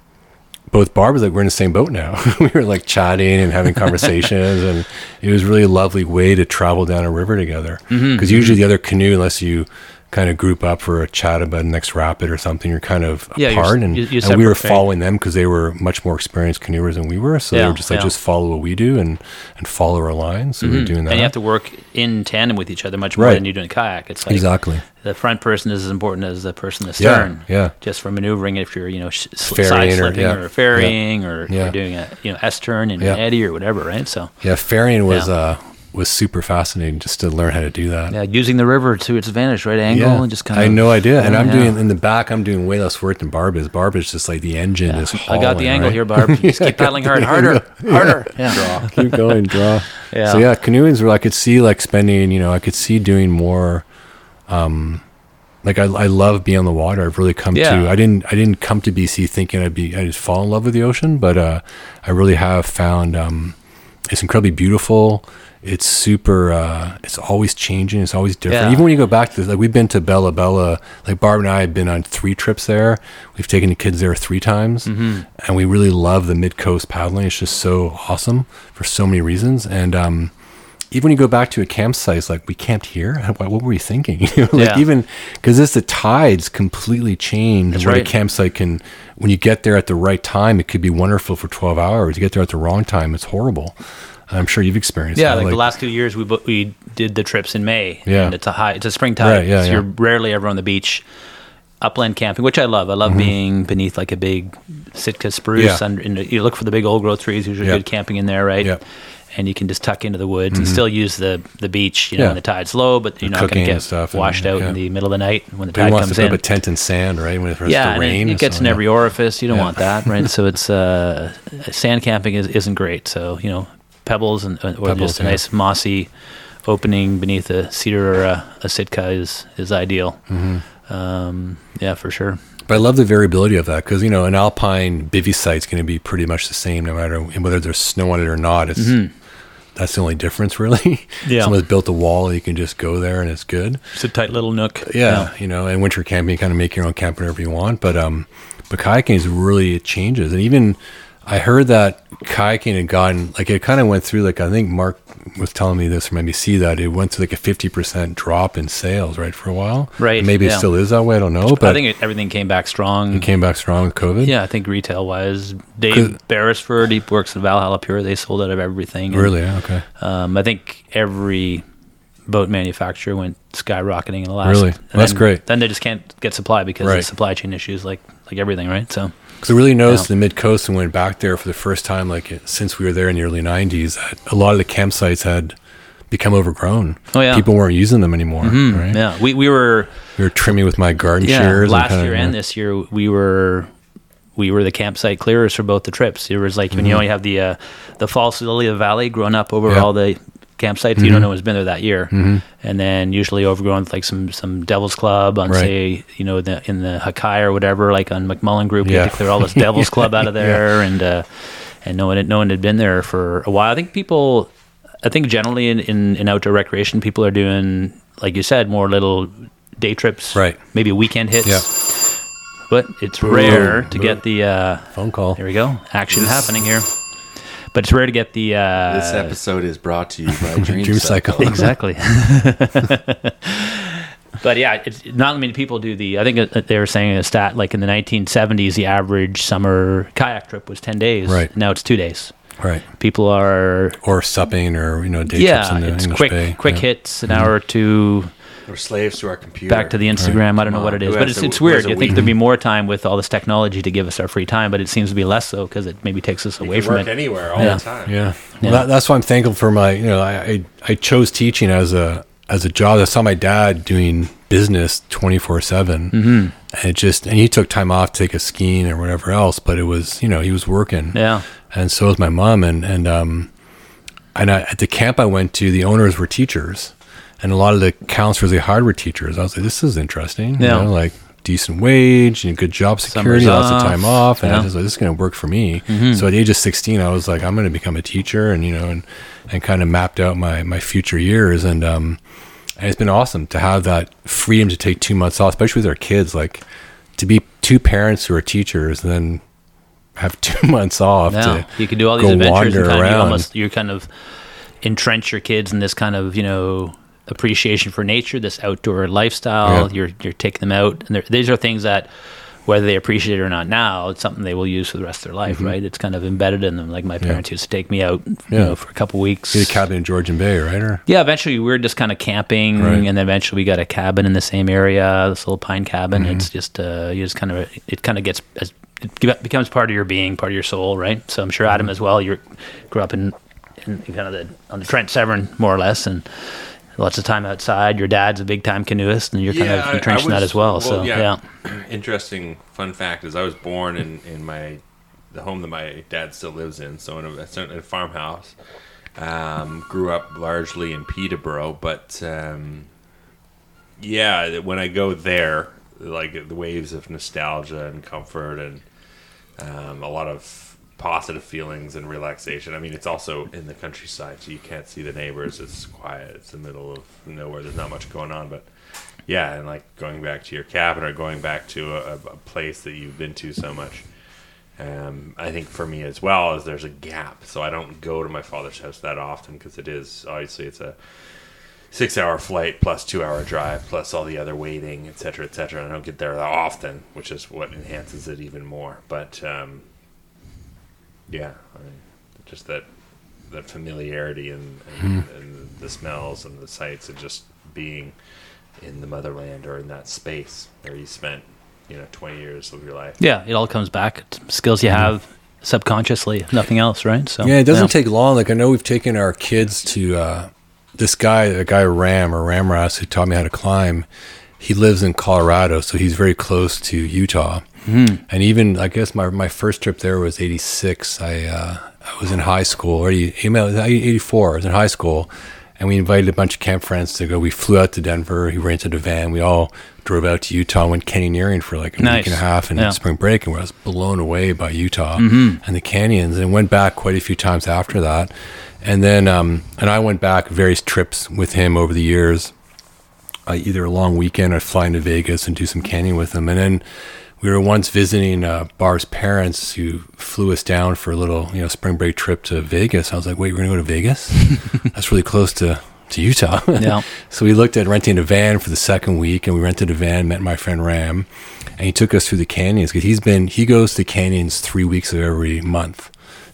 both Barb was like we're in the same boat now. we were like chatting and having conversations, and it was really a lovely way to travel down a river together. Because Mm-hmm, usually the other canoe, unless you kind of group up for a chat about the next rapid or something, you're kind of Yeah, you're apart. and, you- you're and we were following them because they were much more experienced canoers than we were. So they were just like yeah. just follow what we do and and follow our lines. So we are doing that. and you have to work in tandem with each other much more Right. than you do in kayak. It's like exactly. the front person is as important as the person in the stern. yeah. Just for maneuvering, if you're you know sh- side or- slipping yeah, or ferrying or Yeah. you're doing a you know S turn and Yeah. an eddy or whatever, right? So Yeah, ferrying was Yeah. uh was super fascinating just to learn how to do that. yeah, using the river to its advantage, right angle, and just kind of. I had no idea. And I'm yeah. doing in the back. I'm doing way less work than Barb is. Barb is just like the engine is. Hauling, I got the angle right? here, Barb. Just keep paddling hard, harder, harder. Yeah. Keep going, draw. Yeah. So yeah, canoeing's where I could see like spending. You know, I could see doing more. Um, like I, I love being on the water. I've really come Yeah. to. I didn't. I didn't come to BC thinking I'd be. I just fall in love with the ocean, but uh, I really have found um, it's incredibly beautiful. It's super. Uh, it's always changing. It's always different. Yeah. Even when you go back to like we've been to Bella Bella. Like Barb and I have been on three trips there. We've taken the kids there three times, and we really love the mid coast paddling. It's just so awesome for so many reasons. And um, even when you go back to a campsite, it's like we camped here. What, what were we thinking? You know, like Yeah. even because it's the tides completely change That's what a campsite can. When you get there at the right time, it could be wonderful for twelve hours. You get there at the wrong time, it's horrible. I'm sure you've experienced. Yeah, that. like, the last two years, we we did the trips in May. Yeah. and it's a high, it's a spring tide. Right, yeah, so yeah. you're rarely ever on the beach. Upland camping, which I love. I love being beneath like a big Sitka spruce. Mm-hmm. Yeah. Under, and you look for the big old growth trees. Usually Yeah. good camping in there, right? Yeah. And you can just tuck into the woods and still use the the beach. You know, Mm-hmm. Yeah. when the tide's low, but you're not going to get stuff and- washed out yeah. in the middle of the night when the But he tide wants to comes put in. up a tent in sand, right? When it starts yeah, to rain, it, it gets in every orifice. You don't want that, right? so it's uh, sand camping is, isn't great. So you know, pebbles and or Pebbles, just a yeah. nice mossy opening beneath a cedar or a, a sitka is is ideal. Mm-hmm. Um, yeah, for sure. But I love the variability of that because you know an alpine bivy site is going to be pretty much the same no matter whether there's snow on it or not. It's that's the only difference really. Mm-hmm. Yeah. someone's built a wall, you can just go there and it's good. It's a tight little nook. Yeah, you know, and winter camping, you kind of make your own camp whenever you want. But um, but kayaking is really it changes, and even I heard that kayaking had gotten like it kind of went through like I think Mark was telling me this from MEC that it went through like a fifty percent drop in sales right for a while. Right, And maybe it still is that way. I don't know, but I think it, everything came back strong. it came back strong with COVID. Yeah, I think retail wise, Dave Beresford, he works at Valhalla Pure. They sold out of everything. And, really. yeah, Okay. Um, I think every boat manufacturer went skyrocketing in the last. Really? and That's then- great. Then they just can't get supply because Right. of supply chain issues, like like everything, right? So Because I really noticed Yeah. the mid coast and went back there for the first time, like since we were there in the early '90s, that a lot of the campsites had become overgrown. Oh, yeah. people weren't using them anymore. Right? yeah, we we were We were trimming with my garden yeah shears. last kind year and this year we were. We were the campsite clearers for both the trips. It was like when you only have the uh, the false lily of the valley growing up over Mm-hmm. All the campsites. You don't know who's been there that year, and then usually overgrown with like some some Devil's Club on Right. say you know the in the Hakai or whatever like on McMullin Group. You Yeah. had to clear all this Devil's Club out of there, and uh, and no one had, no one had been there for a while. I think people, I think generally in, in, in outdoor recreation, people are doing like you said more little day trips, Right. Maybe weekend hits, Yeah. but it's rare to get the. Uh, Phone call. Here we go, action happening here. But it's rare to get the. Uh, This episode is brought to you by Dream, Dream Cycle. Cycle. exactly. but yeah, it's not many people do the. I think they were saying a stat like in the 1970s, the average summer kayak trip was 10 days. Right. now it's two days. Right. People are Or supping or, you know, day trips yeah, in the it's English quick Bay. quick yeah. hits, an hour or two We're slaves to our computer. back to the Instagram. I don't know Come what it is, who but it's a- it's weird. a You think there'd be more time with all this technology to give us our free time, but it seems to be less so because it maybe takes us You away can from work it. anywhere all Yeah. the time. Yeah. Yeah. Well, that, that's why I'm thankful for my, you know, I, I, I chose teaching as a, as a job. I saw my dad doing business 24 7. Mm-hmm. And it just, and he took time off to take a skiing or whatever else, but it was, you know, he was working. Yeah, And so was my mom. And, and, um, and I, at the camp I went to, the owners were teachers. And a lot of the counselors they hired were teachers. I was like, this is interesting. Yeah. You know, like decent wage and good job security, Summers lots of time off. And I Yeah. Mm-hmm. was like, this is going to work for me. So at the age of 16, I was like, I'm going to become a teacher and, you know, and, and kind of mapped out my, my future years. And, um, and it's been awesome to have that freedom to take two months off, especially with our kids, like to be two parents who are teachers and then have two months off yeah. to You can do all these adventures and kind of you almost you kind of entrench your kids in this kind of you know appreciation for nature, this outdoor lifestyle. Yeah. You're you're taking them out, and these are things that. Whether they appreciate it or not now, it's something they will use for the rest of their life, right? It's kind of embedded in them. Like my parents used to take me out, you Mm-hmm. Know, for a couple weeks. See the cabin in Georgian Bay, right? Or Yeah, eventually we were just kind of camping, Right. and then eventually we got a cabin in the same area, this little pine cabin. Mm-hmm. It's just uh, you just kind of it kind of gets as it becomes part of your being, part of your soul, right? So I'm sure Adam Mm-hmm. as well. You grew up in, in kind of the on the Trent Severn more or less, and lots of time outside. Your dad's a big time canoeist, and you're kind Yeah, of I- entrenched in that as well. well, so yeah. yeah. Interesting fun fact is I was born in, in my the home that my dad still lives in, so in a, in a farmhouse. Um, grew up largely in Peterborough, but um, yeah, when I go there, like the waves of nostalgia and comfort and um, a lot of positive feelings and relaxation. I mean, it's also in the countryside, so you can't see the neighbors. It's quiet. It's the middle of nowhere. There's not much going on, but yeah, and like going back to your cabin or going back to a, a place that you've been to so much. Um, I think for me as well is there's a gap, so I don't go to my father's house that often because it is obviously it's a six hour flight plus two hour drive plus all the other waiting, et cetera, et cetera. And I don't get there that often, which is what enhances it even more. But um, yeah, I mean, just that that familiarity and, and, Hmm. and the smells and the sights and just being in the motherland or in that space where you spent you know 20 years of your life. Yeah, it all comes back skills you have subconsciously, nothing else, right? So Yeah, it doesn't take long. Like I know we've taken our kids to uh, this guy, a guy Ram or Ramras, who taught me how to climb. He lives in Colorado, so he's very close to Utah. And even I guess my my first trip there was '86. I uh, I was in high school, or '84. I was in high school, and we invited a bunch of camp friends to go. We flew out to Denver. He rented a van. We all drove out to Utah, went canyoneering for like a Nice. week and a half in Yeah. spring break, and I was blown away by Utah and the canyons, and went back quite a few times after that. And then, um, and I went back various trips with him over the years. Uh, either a long weekend, I'd fly into Vegas and do some canyon with him, and then we were once visiting uh, Bar's parents, who flew us down for a little, you know, spring break trip to Vegas. I was like, "Wait, we're gonna go to Vegas? That's really close to to Utah." Yeah. so we looked at renting a van for the second week, and we rented a van. Met my friend Ram, and he took us through the canyons because he's been he goes to canyons three weeks of every month,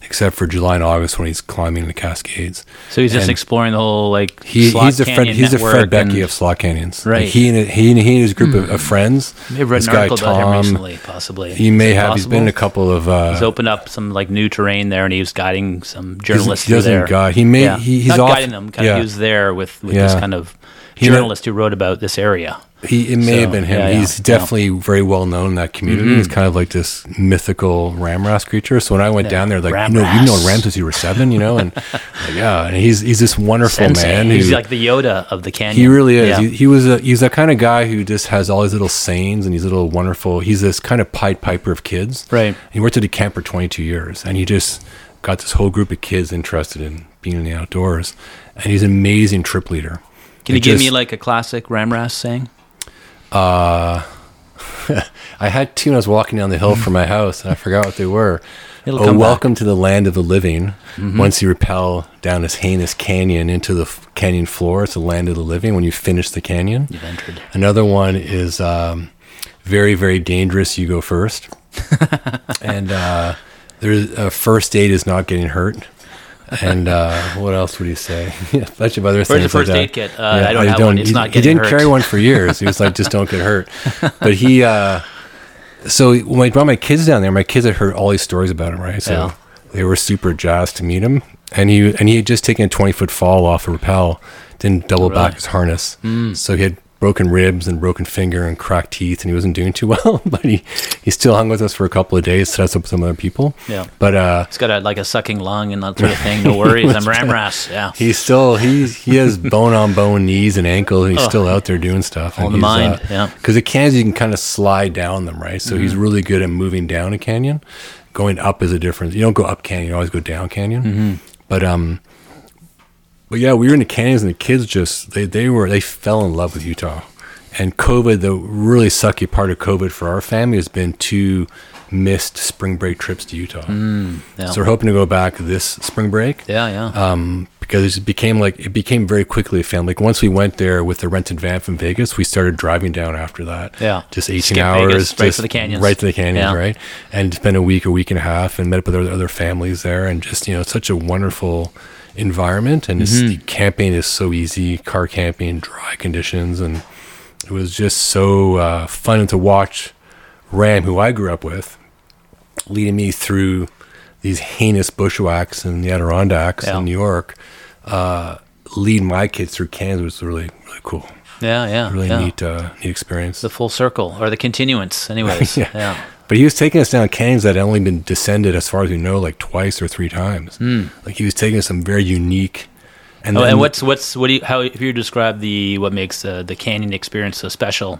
except for July and August when he's climbing the Cascades. So he's just exploring the whole like He, he's Fred, canyon he's the Fred Beckey of slot canyons. Like, Right. he and he and, he and his group of, of friends. May have read this an guy article about him recently, possibly. He may have. He's been in a couple of. Uh, He's opened up some like new terrain there, and he was guiding some journalists. he doesn't there. guide. He may. yeah. He, he's not off, guiding them. Kind yeah. of he was there with with this Yeah. kind of journalist who wrote about this area. He, it may So, have been him. yeah, yeah, He's yeah. definitely very well known in that community. He's mm-hmm. kind of like this mythical Ramras creature. So when I went Yeah. down there, like you know, you know. Ram since you were seven, you know, and like, yeah, and he's he's this wonderful Sensei. man. He's who- like the Yoda of the canyon. he really is. Yeah. He, he was a he's that kind of guy who just has all these little sayings and these little wonderful. He's this kind of Pied Piper of kids. Right. He worked at a camp for 22 years, and he just got this whole group of kids interested in being in the outdoors. And he's an amazing trip leader. Can you It give just- me like a classic Ramras saying? Uh, I had two when I was walking down the hill from my house, and I forgot what they were. It'll oh, come back. welcome to the land of the living. Mm-hmm. Once you rappel down this heinous canyon into the f- canyon floor, it's the land of the living. When you finish the canyon, You've entered. Another one is um, very, very dangerous. You go first. and uh, there's a first aid is not getting hurt. And uh, what else would he say? Yeah, a bunch of other Where's things. the first like aid kit? Uh, I don't have one. It's he, not He didn't hurt. carry one for years. He was like, just don't get hurt. But he, uh, so when I brought my kids down there, my kids had heard all these stories about him, right? So Yeah. they were super jazzed to meet him. And he and he had just taken a 20 foot fall off a rappel, didn't double back Really? his harness. Hmm. So he had broken ribs and broken finger and cracked teeth, and he wasn't doing too well. but he, he still hung with us for a couple of days, set us up with some other people. Yeah. But uh, He's got a, like a sucking lung and that sort of thing. No worries. I'm Ramras. Yeah. he's still he's he has bone on bone knees and ankles, and he's still out there doing stuff. And the mind, yeah. Because the canyons you can kind of slide down them, right? So Mm-hmm. he's really good at moving down a canyon. Going up is a difference. You don't go up canyon; you always go down canyon. Mm-hmm. But um, but yeah, we were in the canyons, and the kids just they they were they fell in love with Utah. And COVID, the really sucky part of COVID for our family has been two missed spring break trips to Utah. Mm, Yeah. So we're hoping to go back this spring break yeah. Yeah. um, because it became like it became very quickly a family. Like once we went there with the rented van from Vegas, we started driving down after that. Yeah. just eighteen Skip hours, Vegas, right just to the canyons. right to the canyons, Yeah. right, and spent a week, a week and a half, and met up with other, other families there, and just you know, such a wonderful environment, and Mm-hmm. the camping is so easy, car camping, dry conditions, and it was just so uh, fun to watch Ram, who I grew up with, leading me through these heinous bushwhacks in the Adirondacks Yeah. in New York, uh, lead my kids through canyons was really really cool, yeah. Yeah. really yeah. neat uh, neat experience. The full circle or the continuance, anyways. Yeah. yeah. But he was taking us down canyons that had only been descended, as far as we know, like twice or three times. Like he was taking us some very unique. And. Oh, and what's what's what do you how if you describe the what makes uh, the canyon experience so special?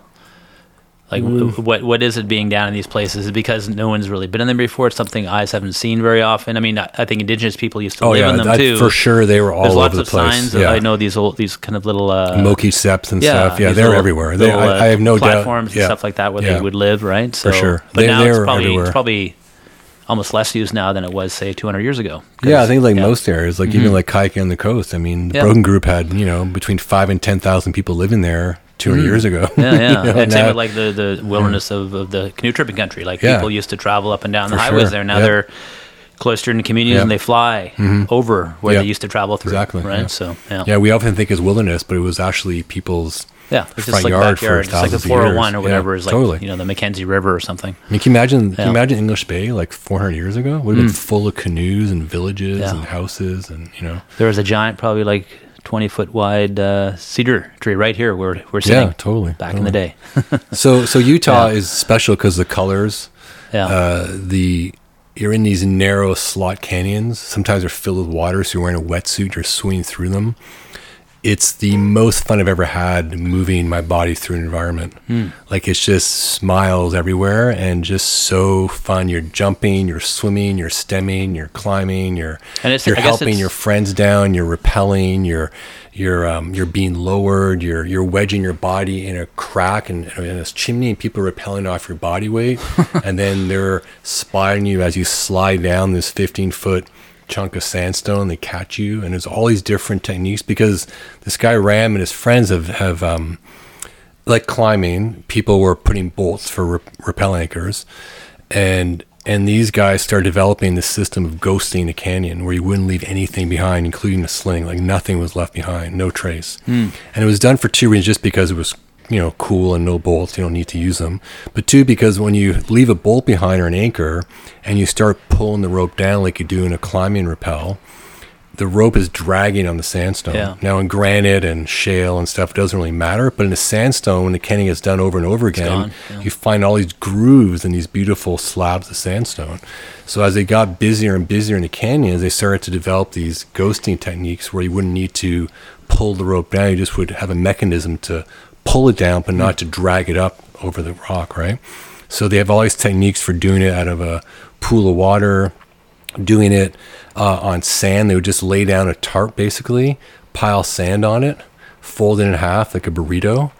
Like, w what what is it being down in these places? Is it because no one's really been in them before? It's something eyes haven't seen very often. I mean, I, I think indigenous people used to Oh live yeah, in them that- too. for sure. They were all There's over lots the of place. signs. yeah. Of, I know these old, these kind of little uh, Moki steps and stuff. Yeah, they're little- everywhere. They, little, I, uh, I have no platforms doubt. and yeah. stuff like that where Yeah. they would live, right? So, sure. But They- now they it's probably everywhere. it's probably almost less used now than it was say 200 years ago. Yeah, I think like yeah. most areas, like even like kayaking on the coast. I mean, the Yeah. Broken Group had you know between five and ten thousand people living there 200 mm. years ago. Mm-hmm. Yeah, yeah. You know, and same with like the, the wilderness mm. of, of the canoe tripping country. Like Yeah. people used to travel up and down the For highways sure. there. Now Yeah. they're cloistered in communities Yeah. and they fly mm-hmm. over where Yeah. they used to travel through. Exactly, Right. yeah. So yeah. yeah, we often think it's wilderness, but it was actually people's. Yeah, it's just like yard for backyard. It's like the 401 or whatever Yeah, is like totally. you know the Mackenzie River or something. I mean, can you imagine? Can you imagine English Bay like 400 years ago? Would have been mm. full of canoes and villages Yeah. and houses and you know. There was a giant, probably like 20 foot wide uh, cedar tree right here where we're sitting Yeah, totally. back in the day. So so Utah Yeah. is special because the colors. Yeah. Uh, the you're in these narrow slot canyons. Sometimes they're filled with water, so you're wearing a wetsuit. You're swimming through them. It's the most fun I've ever had moving my body through an environment. Hmm. Like it's just smiles everywhere and just so fun. You're jumping, you're swimming, you're stemming, you're climbing, you're you're I helping it's- your friends down, you're rappelling, you're you're um, you're being lowered, you're you're wedging your body in a crack and in this chimney, and people are rappelling off your body weight, and then they're spotting you as you slide down this 15 foot chunk of sandstone. They catch you, and there's all these different techniques because this guy Ram and his friends have have um, like climbing, people were putting bolts for rep- rappel anchors, and and these guys started developing this system of ghosting a canyon where you wouldn't leave anything behind, including a sling. Like nothing was left behind, no trace. And it was done for two reasons: just because it was you know cool and no bolts, you don't need to use them. But two, because when you leave a bolt behind or an anchor, and you start pulling the rope down like you do in a climbing rappel, the rope is dragging on the sandstone. Yeah. Now, in granite and shale and stuff, it doesn't really matter. But in the sandstone, when the canyon gets done over and over again, yeah. you find all these grooves and these beautiful slabs of sandstone. So as they got busier and busier in the canyons, they started to develop these ghosting techniques where you wouldn't need to pull the rope down. You just would have a mechanism to pull it down, but not to drag it up over the rock, right? So they have all these techniques for doing it out of a pool of water, doing it uh, on sand. They would just lay down a tarp basically, pile sand on it, fold it in half like a burrito,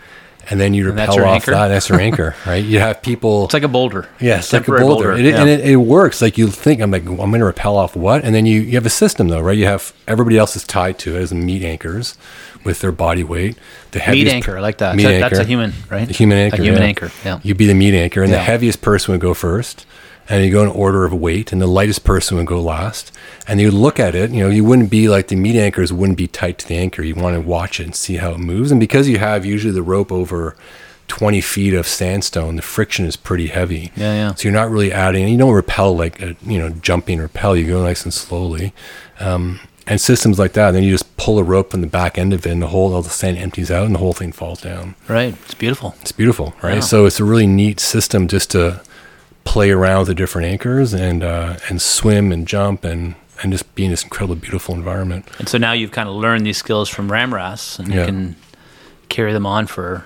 and then you repel off anchor? that. That's your anchor, right? You have people. it's like a boulder. Yeah, it's like a Temporary boulder. It, yeah. And it, it works. Like you think, I'm like, I'm going to repel off what? And then you, you have a system though, right? You have everybody else is tied to it as meat anchors with their body weight. The Meat anchor, I like that. Meat That- That's a human, right? The human anchor. A human yeah. anchor. Yeah. You'd be the meat anchor, and the heaviest person would go first, and you go in order of weight, and the lightest person would go last. And you look at it, you know, you wouldn't be like the meat anchors wouldn't be tight to the anchor. You want to watch it and see how it moves. And because you have usually the rope over 20 feet of sandstone, the friction is pretty heavy. Yeah, yeah. So you're not really adding, you don't repel like a, you know, jumping rappel. You go nice and slowly. Um, and systems like that, then you just pull a rope from the back end of it, and the whole, all the sand empties out, and the whole thing falls down. Right. It's beautiful. It's beautiful, right? Yeah. So it's a really neat system just to play around with the different anchors and uh, and swim and jump and and just be in this incredibly beautiful environment. And so now you've kind of learned these skills from Ramras, and you can carry them on for,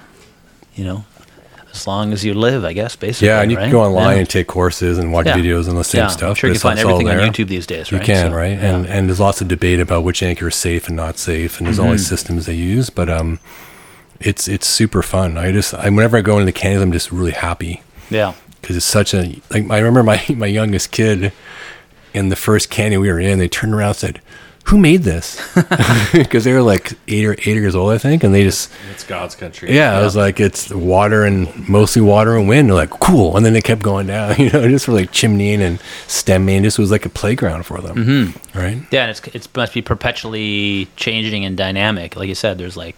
you know, as long as you live, I guess. Basically, Yeah, and you right? can go online Yeah. and take courses and watch Yeah. videos and the same yeah, stuff. I'm sure you can find all everything on. YouTube these days, You can, So, right? yeah. And and there's lots of debate about which anchor is safe and not safe, and there's all Mm-hmm. these systems they use. But um, it's it's super fun. I just I, whenever I go into the canyons, I'm just really happy yeah, because it's such a like I remember my my youngest kid in the first canyon we were in. They turned around and said, "Who made this?" Because they were like eight or eight years old, I think, and they just It's God's country. yeah, I was like, it's water and mostly water and wind. They're like, cool. And then they kept going down, you know, just for like chimneying and stemming. This was like a playground for them. Mm-hmm. Right? yeah, and it's it must be perpetually changing and dynamic. Like you said, there's like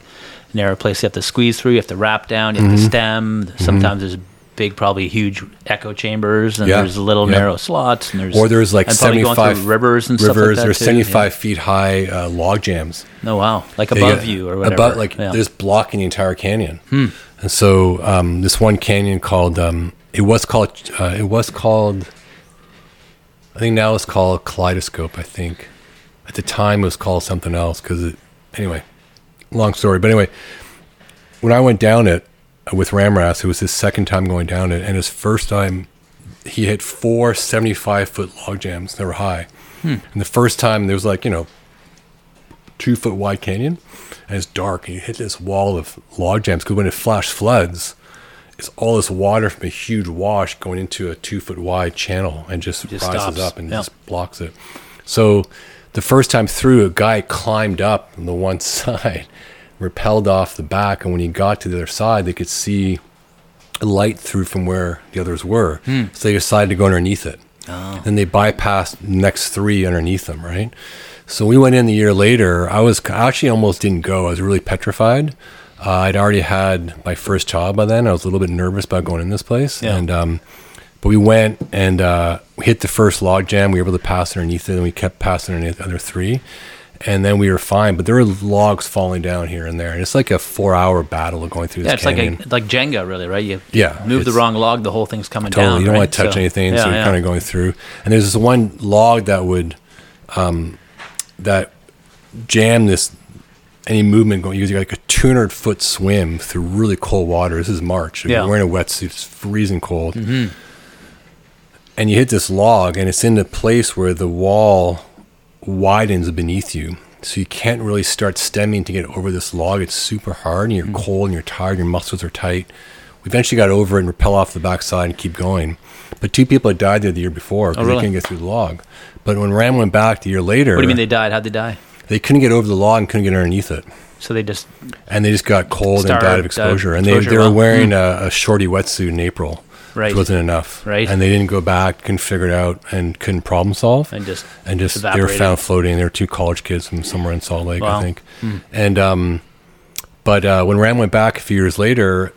narrow place you have to squeeze through, you have to wrap down, you have Mm-hmm. to stem. Sometimes there's big, probably huge echo chambers, and Yeah, there's little yeah. narrow slots, and there's Or there's like and probably going 75 through rivers and stuff like rivers. that there's too, 75 feet high uh, log jams. Yeah. Oh wow, like above get- you or whatever. About like yeah. There's blocking the entire canyon. Hmm. And so um, this one canyon called um, it was called uh, it was called I think now it's called Kaleidoscope. I think at the time it was called something else because it anyway long story. But anyway, when I went down it, with Ramras. It was his second time going down it, and his first time he hit four 75 foot log jams that were high. Hmm. And the first time there was like, you know, two foot wide canyon and it's dark and you hit this wall of log jams because when it flash floods, it's all this water from a huge wash going into a two foot wide channel and just, Just rises stops. up and Yeah. just blocks it. So the first time through, a guy climbed up on the one side, repelled off the back, and when he got to the other side, they could see a light through from where the others were. Hmm. So they decided to go underneath it. Oh. Then they bypassed next three underneath them, right? So we went in the year later. I was I actually almost didn't go. I was really petrified. Uh, I'd already had my first child by then. I was a little bit nervous about going in this place, Yeah. and um, but we went and uh, we hit the first log jam. We were able to pass underneath it, and we kept passing underneath the other three, and then we were fine. But there were logs falling down here and there, and it's like a four-hour battle of going through this Yeah, it's canyon. like a, like Jenga, really, right? You Yeah, move the wrong log, the whole thing's coming Totally. down. You don't right? want to touch So- anything, yeah, so you're yeah. kind of going through. And there's this one log that would, um, that jam this any movement going. You got like a 200 foot swim through really cold water. This is March. If Yeah. You're wearing a wetsuit. It's freezing cold. And you hit this log, and it's in the place where the wall widens beneath you. So you can't really start stemming to get over this log. It's super hard, and you're hmm. cold, and you're tired. Your muscles are tight. We eventually got over it and rappel off the backside and keep going. But two people had died there the year before oh, because Oh, really? they couldn't get through the log. But when Ram went back the year later, What do you mean they died? How'd they die? they couldn't get over the log and couldn't get underneath it. So they just And they just got cold and died of exposure. and they, exposure, they were wearing hmm. a, a shorty wetsuit in April, Right. which wasn't enough. Right. And they didn't go back, couldn't figure it out, and couldn't problem solve. and just and just they were found floating. They were two college kids from somewhere in Salt Lake, Wow. I think. And um, but uh, when Ram went back a few years later,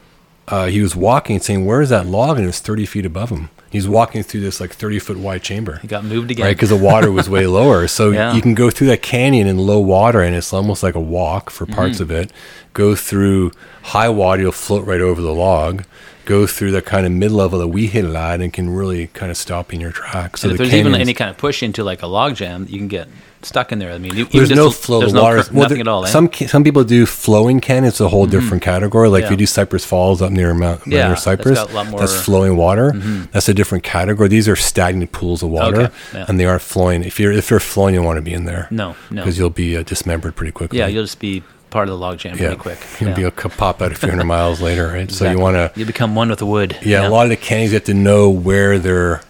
uh, he was walking, saying, "Where is that log?" And it was thirty feet above him. He's walking through this like thirty foot wide chamber. he got moved again. Right, because the water was way lower. So Yeah. you can go through that canyon in low water, and it's almost like a walk for parts Mm-hmm. of it. Go through high water, you'll float right over the log. Go through the kind of mid level that we hit a lot and can really kind of stop in your tracks. So and if the there's even any kind of push into like a log jam, you can get stuck in there. I mean, you, There's no just- flow. There's The no water, nothing at all. Eh? Some some people do flowing canyons. It's a whole different category. Like if you do Cypress Falls up near Mount Yeah, near that's Cypress, lot more- that's flowing water. That's a different category. These are stagnant pools of water, Okay, yeah. and they aren't flowing. If you're if you're flowing, you want to be in there. No, no. because you'll be uh, dismembered pretty quickly. yeah, you'll just be part of the log jam yeah, pretty quick. You'll yeah. be a pop out a few hundred miles later, right? So you want to you become one with the wood. yeah, a lot of the canyons you have to know where their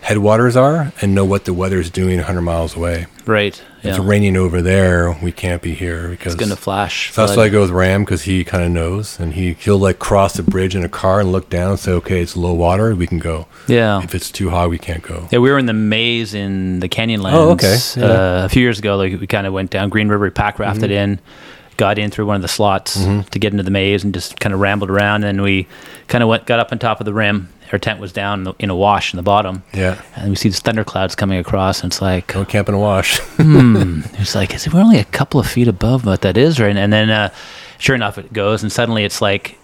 headwaters are and know what the weather's doing 100 miles away. right. If Yeah. it's raining over there, we can't be here because It's gonna flash. So that's why I go with Ram because he kind of knows, and he he'll like cross the bridge in a car and look down and say, "Okay, it's low water, we can go. Yeah. If it's too high, we can't go." Yeah, we were in the maze in the Canyonlands Oh, okay. Yeah. uh, a few years ago. Like we kind of went down Green River, pack rafted Mm-hmm. in, got in through one of the slots to get into the maze, and just kind of rambled around. And we kind of went, got up on top of the rim. Our tent was down in, the, in a wash in the bottom, Yeah, and we see these thunder clouds coming across. And it's like, go camp in a wash. it's like, is it, we're only a couple of feet above what that is, right? And then, uh, sure enough, it goes, and suddenly it's like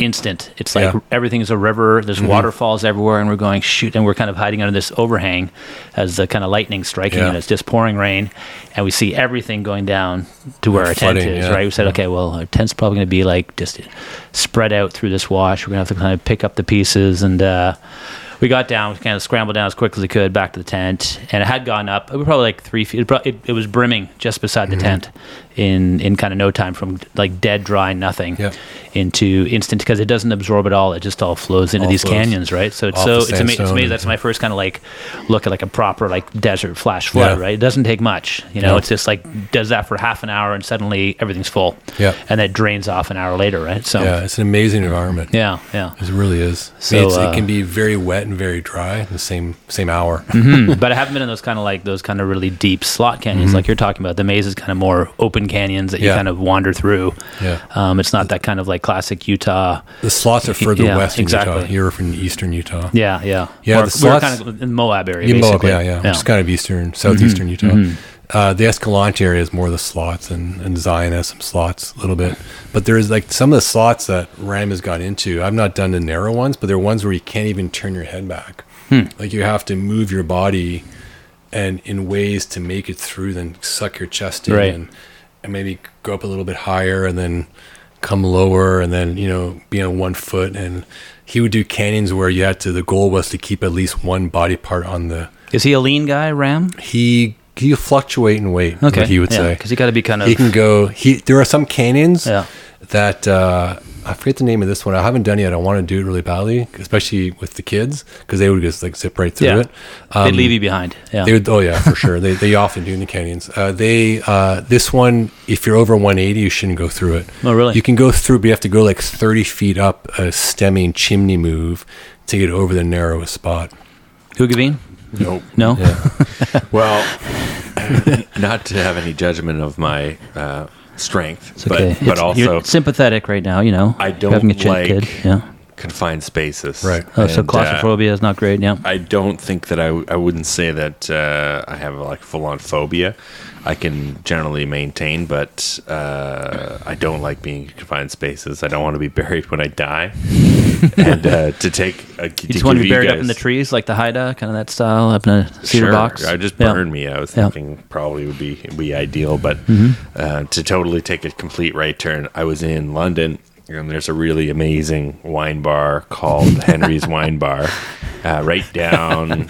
instant. It's like Yeah. Mm-hmm. everything's a river. There's waterfalls everywhere, and we're going shoot, and we're kind of hiding under this overhang as the kind of lightning striking, Yeah. and it's just pouring rain, and we see everything going down to where our Flooding, tent is. yeah. Right? We said, okay, well, our tent's probably going to be like just spread out through this wash. We're going to have to kind of pick up the pieces and. uh we got down, we kind of scrambled down as quick as we could back to the tent, and it had gone up. It was probably like three feet. It, it, it was brimming just beside the Mm-hmm. tent in in kind of no time from like dead dry nothing Yep. into instant because it doesn't absorb at all. It just all flows into All these flows canyons, right? So it's off so it's, ama- it's amazing. That's my first kind of like look at like a proper like desert flash flood, Yeah. right? It doesn't take much, you know. No. It's just like does that for half an hour and suddenly everything's full, Yeah. and then drains off an hour later, right? So yeah, it's an amazing environment. yeah, yeah. It really is. So, I mean, it's, uh, it can be very wet and very dry the same same hour. Hmm, but I haven't been in those kind of like those kind of really deep slot canyons like you're talking about. The maze is kind of more open canyons that you Mm-hmm. Yeah. kind of wander through. Yeah. Um, it's not that kind of like classic Utah. The slots are further Yeah, west in exactly. Utah. You're from eastern Utah. Yeah, yeah, Yeah, Or- the slots- kind of in Moab area. Yeah, Moab, yeah, yeah, Which is kind of eastern, southeastern Mm-hmm, Utah. Uh, the Escalante area is more the slots, and, and Zion has some slots a little bit. But there's like some of the slots that Ram has got into. I've not done the narrow ones, but there are ones where you can't even turn your head back. Hmm. Like you have to move your body and in ways to make it through, then suck your chest in Right. and, and maybe go up a little bit higher and then come lower, and then you know be on one foot. And he would do canyons where you had to. The goal was to keep at least one body part on the. Is he a lean guy, Ram? He he fluctuate in weight. Okay, he would say because he got to be kind of. He can go. He there are some canyons. Yeah. That uh, I forget the name of this one. I haven't done it yet. I want to do it really badly, especially with the kids because they would just like zip right through Yeah. it. Um, They'd leave you behind. Yeah. They would, oh yeah, for sure. they they often do in the canyons. Uh, they uh, this one, if you're over 180, you shouldn't go through it. Oh, really? You can go through, but you have to go like 30 feet up a stemming chimney move to get over the narrowest spot. Hugavine? Nope. No. Well, not to have any judgment of my uh, strength, It's okay. but but It's- you're also sympathetic right now. You know. I don't having a chick like kid. Yeah. confined spaces. Right. Oh, so And, uh, claustrophobia is not great. Yeah. I don't think that I, w- I wouldn't say that uh, I have like full on phobia. I can generally maintain, but uh, I don't like being in confined spaces. I don't want to be buried when I die. and uh, to take, uh, You just want to be buried up in the trees, like the Haida, kind of that style, up in a cedar Sure, box. I just Yeah. burned me. I was Yeah. Mm-hmm. thinking probably would be would be ideal, but uh, to totally take a complete right turn, I was in London, and there's a really amazing wine bar called Henry's Wine Bar, uh, right down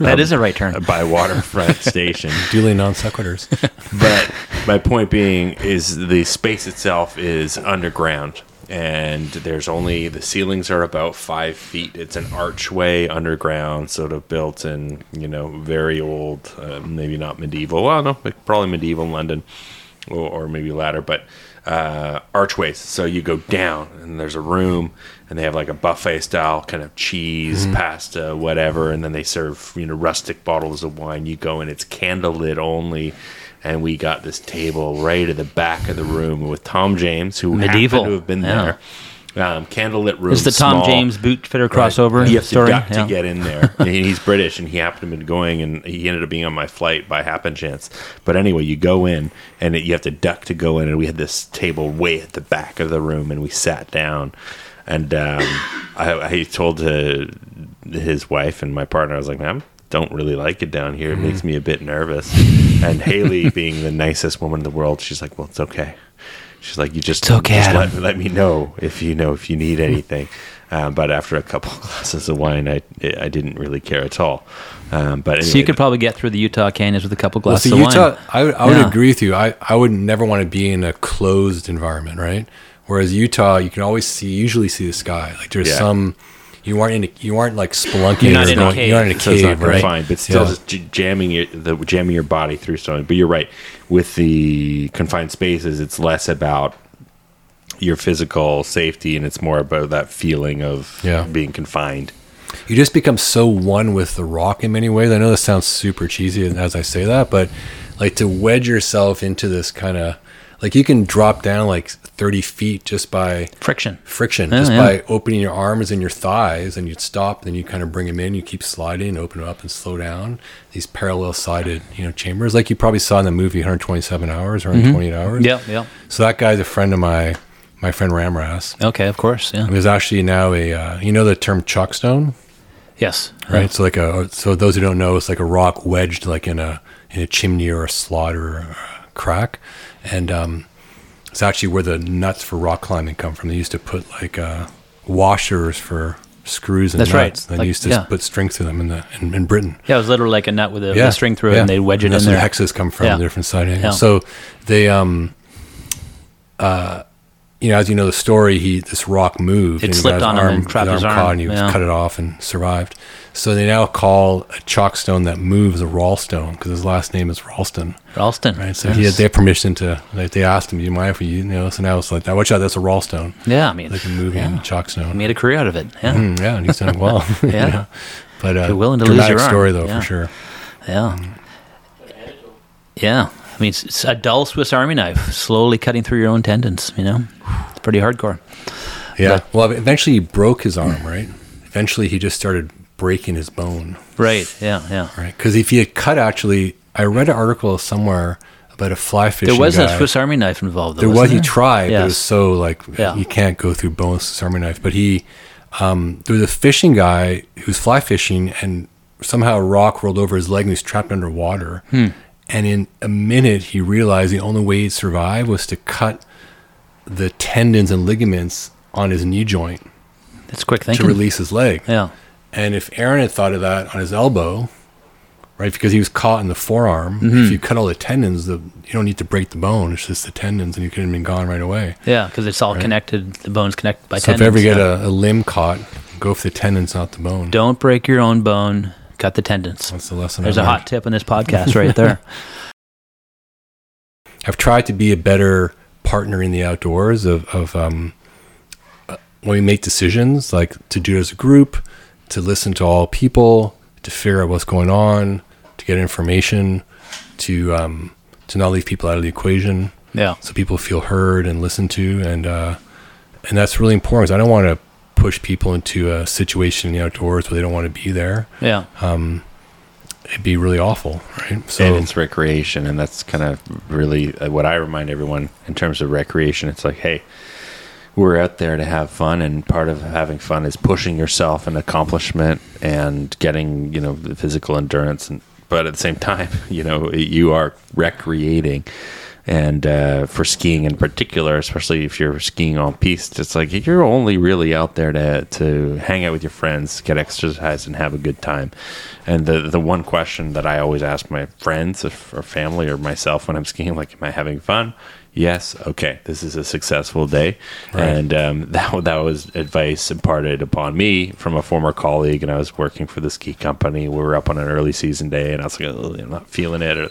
That is a right turn. by Waterfront Station. Duly non sequiturs. But my point being is the space itself is underground. And there's only the ceilings are about five feet. It's an archway underground, sort of built in, you know, very old, uh, maybe not medieval. Well, no, like probably medieval London, or, or maybe latter, but uh, archways. So you go down, and there's a room, and they have like a buffet style kind of cheese, pasta, whatever, and then they serve you know rustic bottles of wine. You go in, it's candlelit only, and we got this table right at the back of the room with Tom James, who Medieval. happened to have been Yeah. there. Um, candlelit room. It's the Tom small. James boot fitter crossover You have story. to duck yeah. to get in there. and he's British, and he happened to be going, and he ended up being on my flight by happen chance. But anyway, you go in, and it, you have to duck to go in. And we had this table way at the back of the room, and we sat down. And um, I, I told uh, his wife and my partner, I was like, "Man, don't really like it down here. It makes me a bit nervous." And Haley, being the nicest woman in the world, she's like, "Well, it's okay." She's like, "You just, It's okay, just let, let me know if you know if you need anything." Um, but after a couple glasses of wine, I I didn't really care at all. Um, but anyway, So you could probably get through the Utah canyons with a couple Well, glasses so of Utah, wine. I, would- I would Yeah. agree with you. I, I would never want to be in a closed environment, right? Whereas Utah, you can always see, usually see the sky. Like there's Yeah. some, you aren't in, a, you aren't like spelunking. You're not or in a going- cave. You're not in a so it's not cave, right? confined, but still Yeah. just jamming your the jamming your body through something. But you're right with the confined spaces. It's less about your physical safety, and it's more about that feeling of Yeah. being confined. you just become so one with the rock in many ways. I know this sounds super cheesy as I say that, but like to wedge yourself into this kind of like you can drop down like 30 feet just by Friction. friction, Yeah, just yeah. by opening your arms and your thighs, and you'd stop, then you kind of bring them in, you keep sliding, open them up, and slow down. These parallel sided, you know, chambers, like you probably saw in the movie 127 hours or 128 hours. Yeah, yeah. So that guy's a friend of my my friend Ramras. Okay, of course. Yeah. There's actually now a uh, you know the term chockstone Yes. right? So like a so those who don't know, it's like a rock wedged like in a in a chimney or a slot or a crack, and um, it's actually where the nuts for rock climbing come from. They used to put like uh, washers for screws and That's right. nuts. They Like- used to yeah. put strings through them in the in, in Britain. Yeah, it was literally like a nut with a, a string through it, and they wedge it And in that's there. where the hexes come from, Yeah. the different side. Yeah. So they um uh you know, as you know the story, he this rock moved. It and he slipped on him and trapped his arm. caught, and he Yeah. cut it off and survived. So they now call a chockstone that moves a Ralston because his last name is Ralston, Ralston. right? So he had, they had permission to. Like, they asked him, "Do you mind if we, you know?" So now it's like, that. "Watch out, that's a Ralston." yeah, I mean, Like a moving yeah. chockstone. made a career out of it. Yeah, Mm, yeah, and he's done well. Yeah. But uh, You're willing to lose your arm. story though, Yeah. for sure. yeah, yeah. I mean, it's, it's a dull Swiss Army knife, slowly cutting through your own tendons. You know, it's pretty hardcore. Yeah. Well, eventually he broke his arm, right? Eventually he just started breaking his bone, Right. Yeah. Yeah. right? Because if he had cut, actually, I read an article somewhere about a fly fishing. There was guy. a Swiss Army knife involved. Though, There was. wasn't He there? tried, but it was so like Yeah. you can't go through bone a Swiss Army knife. But he, um, there was a fishing guy who was fly fishing, and somehow a rock rolled over his leg, and he was trapped underwater. Hmm. And in a minute, he realized the only way he'd survive was to cut the tendons and ligaments on his knee joint That's quick thing. to release his leg. Yeah. And if Aaron had thought of that on his elbow, right, because he was caught in the forearm, Mm-hmm. if you cut all the tendons, the you don't need to break the bone. It's just the tendons, and you could have been gone right away. Yeah, because it's all connected. The bone's connected by so tendons. So if you ever get yeah. a, a limb caught, go for the tendons, not the bone. don't break your own bone. Cut the tendons. That's the lesson. There's I a learned. hot tip in this podcast right there. I've tried to be a better partner in the outdoors of, of um, uh, when we make decisions, like to do it as a group, to listen to all people, to figure out what's going on, to get information, to um, to not leave people out of the equation, Yeah. so people feel heard and listened to, and uh, and that's really important. 'cause I don't want to push people into a situation in the outdoors where they don't want to be there. Yeah. It'd be really awful, right? So and it's recreation, and that's kind of really uh, what I remind everyone in terms of recreation. It's like, hey, we're out there to have fun, and part of having fun is pushing yourself and accomplishment and getting, you know, the physical endurance. And but at the same time, you know, you are recreating. And uh, for skiing in particular, especially if you're skiing on piste, it's like you're only really out there to to hang out with your friends, get exercise, and have a good time. And the the one question that I always ask my friends or or family or myself when I'm skiing, like, "Am I having fun?" Yes. Okay. This is a successful day, Right. and um, that that was advice imparted upon me from a former colleague, and I was working for the ski company. We were up on an early season day, and I was like, "Oh, I'm not feeling it." Or,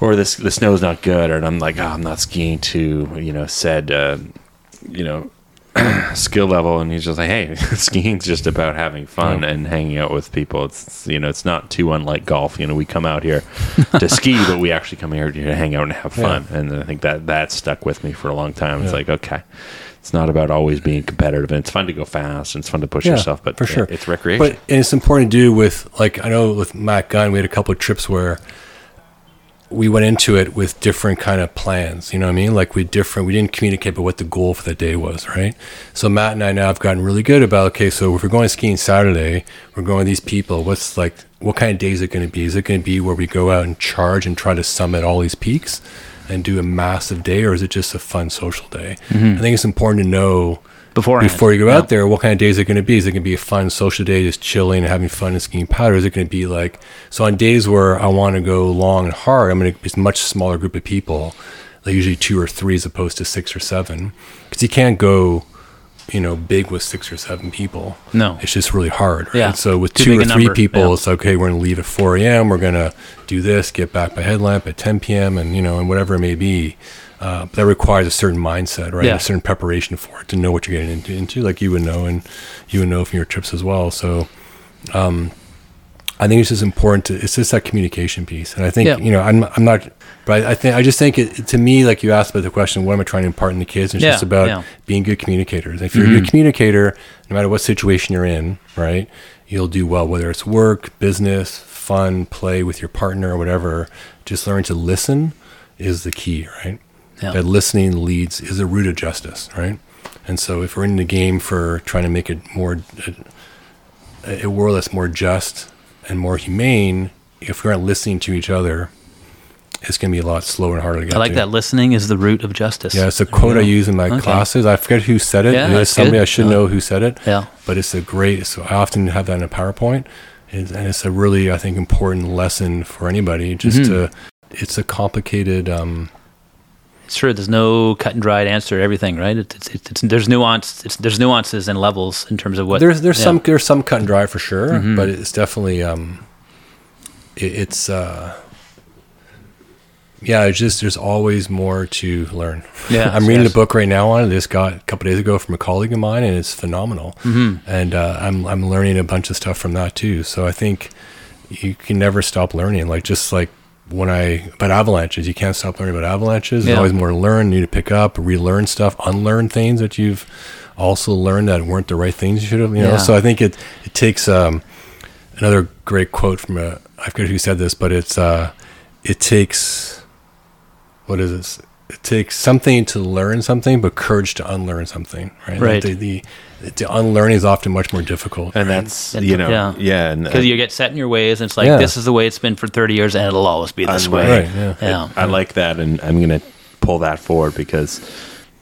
or this the snow's not good, and I'm like, oh, I'm not skiing to you know said uh, you know skill level, and he's just like, hey, skiing's just about having fun and hanging out with people. It's you know it's not too unlike golf. You know, we come out here to ski, but we actually come here to hang out and have fun, and I think that that stuck with me for a long time. It's Yeah. like okay. It's not about always being competitive, and it's fun to go fast, and it's fun to push Yeah, yourself. But for yeah, sure. it's recreation. But and it's important to do with like I know with Matt Gunn, we had a couple of trips where we went into it with different kind of plans. You know what I mean? Like we different. We didn't communicate about what the goal for the day was, right? So Matt and I now have gotten really good about okay. So if we're going skiing Saturday, we're going with these people. What's like what kind of day is it going to be? Is it going to be where we go out and charge and try to summit all these peaks? And do a massive day, or is it just a fun social day? Mm-hmm. I think it's important to know Beforehand. before you go Yeah. out there, what kind of days are going to be? Is it going to be a fun social day, just chilling and having fun and skiing powder? Is it going to be like so on days where I want to go long and hard? I'm going to it's a much smaller group of people, like usually two or three as opposed to six or seven, because you can't go, you know, big with six or seven people. No. it's just really hard. Right? Yeah. So with Too two or three number. people, Yeah. it's okay. We're going to leave at 4 a.m. We're going to do this, get back by headlamp at 10 p.m. and you know, and whatever it may be. Uh, that requires a certain mindset, right? Yeah. A certain preparation for it to know what you're getting into, into, like you would know, and you would know from your trips as well. So, um, I think it's just important to it's just that communication piece, and I think Yeah. you know I'm I'm not, but I think I just think it to me like you asked about the question, what am I trying to impart in the kids? It's Yeah, just about yeah. Mm-hmm. being good communicators. If you're a good communicator, no matter what situation you're in, right, you'll do well. Whether it's work, business, fun, play with your partner, or whatever. Just learn to listen is the key, right? Yeah. That listening leads is a root of justice, right? And so if we're in the game for trying to make it more a, a world that's more just and more humane, if we aren't listening to each other, it's going to be a lot slower and harder to get I like to. that. Listening is the root of justice. Yeah, it's a quote I use in my Okay. classes. I forget who said it. Yeah, it's somebody good. I should Yeah. know who said it. Yeah. But it's a great. So I often have that in a PowerPoint, It's- and it's a really I think important lesson for anybody. Just Mm-hmm. to, it's a complicated. Um, True. There's no cut and dried answer to everything, right? It's, it's, it's, there's nuance. It's, there's nuances and levels in terms of what there's there's yeah. some there's some cut and dry for sure, Mhm. but it's definitely um, it, it's uh, yeah, it's just there's always more to learn. Yeah, I'm reading yes. a book right now on it. This got a couple days ago from a colleague of mine, and it's phenomenal. Mm-hmm. And uh, I'm I'm learning a bunch of stuff from that too. So I think you can never stop learning. Like just like when I about avalanches, you can't stop learning about avalanches. There's Yeah. always more to learn. Need to pick up, relearn stuff, unlearn things that you've also learned that weren't the right things you should have. You know. Yeah. So I think it it takes um, another great quote from a I forget who said this, but it's uh, it takes what is this? It takes something to learn something, but courage to unlearn something. Right. Like Right. the, the the unlearning is often much more difficult. and right? that's And- you know yeah. yeah, and because you get set in your ways, and it's like Yeah. this is the way it's been for 30 years, and it'll always be this Unlike- way. right. Yeah. Yeah. I like that, and I'm going to pull that forward because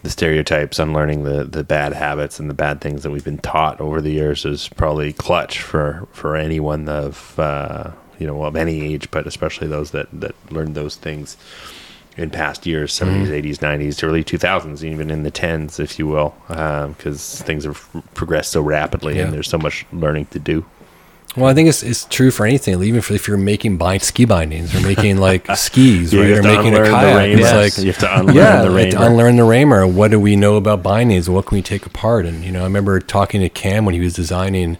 the stereotypes, unlearning the the bad habits and the bad things that we've been taught over the years is probably clutch for for anyone of uh, you know of any age, but especially those that that learned those things in past years 70s 80s 90s early 2000s even in the 10s if you will um, because things have progressed so rapidly Yeah. and there's so much learning to do Well, I think it's, it's true for anything, even for if you're making bind, ski bindings or making like skis, You right? Or making a kayak. It's like You have to unlearn yeah, the rein. unlearn the Ramer. What do we know about bindings? What can we take apart? And you know, I remember talking to Cam when he was designing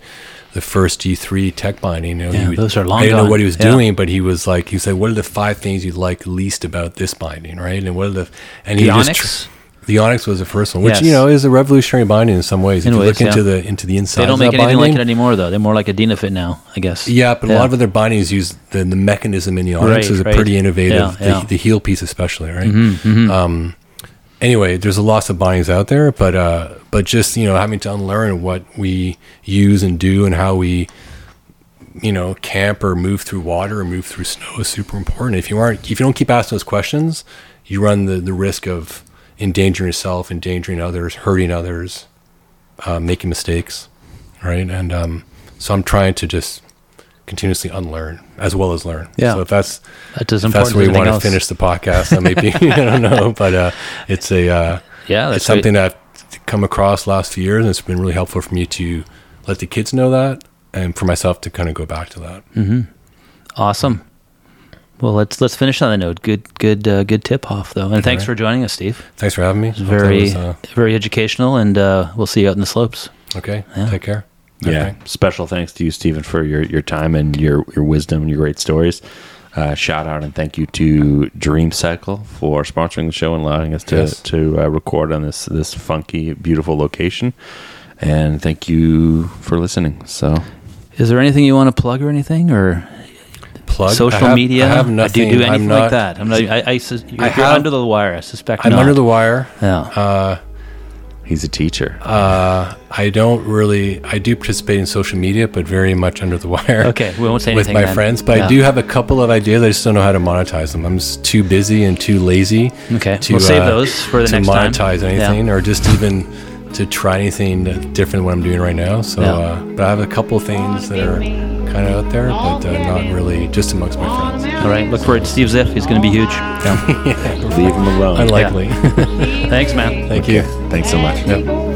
the first G3 tech binding. You know, Yeah, would, those are long I didn't know what he was Yeah. doing, but he was like, he said, "What are the five things you like least about this binding?" Right? And what are the and The he just tr- the Onyx was the first one, which Yes. you know is a revolutionary binding in some ways. In if you ways, look into yeah. the into the inside, They don't make anything binding, like it anymore, though. They're more like a Dynafit now, I guess. yeah, but a lot of other bindings use the, the mechanism in the Onyx Right, is a right. pretty innovative. Yeah, the, yeah. Mm-hmm, the heel piece, especially, right? Um, anyway, there's a lots of bindings out there, but uh, but just you know having to unlearn what we use and do and how we you know camp or move through water or move through snow is super important. If you aren't, if you don't keep asking those questions, you run the the risk of endangering yourself, endangering others, hurting others, uh, making mistakes, right? And um, so I'm trying to just continuously unlearn as well as learn. Yeah. So if that's That's as if that's where we want anything to finish the podcast, then maybe I don't know, but uh, it's a uh, Yeah, that's it's something that I've come across last few years, and it's been really helpful for me to let the kids know that, and for myself to kind of go back to that. Mm. Awesome. Well, let's let's finish on that note. Good, good, uh, good tip off though, and thanks right. for joining us, Steve. Thanks for having me. Very, was, uh, very educational, and uh, we'll see you out in the slopes. okay. Yeah. Take care. Yeah. Okay. Special thanks to you, Stephen, for your, your time and your, your wisdom and your great stories. Uh, shout out and thank you to Dream Cycle for sponsoring the show and allowing us to, Yes. to uh, record on this this funky, beautiful location. And thank you for listening. So, Is there anything you want to plug or anything, or Plug. social I have, media? I have Or nothing. do you do anything I'm like that? I'm not. I, I, sus- you're, I you're have- under the wire. I suspect. I'm not. under the wire. Yeah. Uh, he's a teacher. uh, I don't really. I do participate in social media, but very much under the wire. okay, we won't say with anything. With my then. friends, but Yeah. I do have a couple of ideas. I just don't know how to monetize them. I'm just too busy and too lazy. Okay, to we'll save uh, those for the to next time. monetize Yeah. anything, or just even to try anything different than what I'm doing right now. So, Yeah. uh, but I have a couple things that are kind of out there, but uh, not really just amongst my friends. All right, look for it. Steve Ziff. He's going to be huge. Yeah. Leave him alone. Unlikely. Thanks, man. Thank you. Thanks so much. Yep.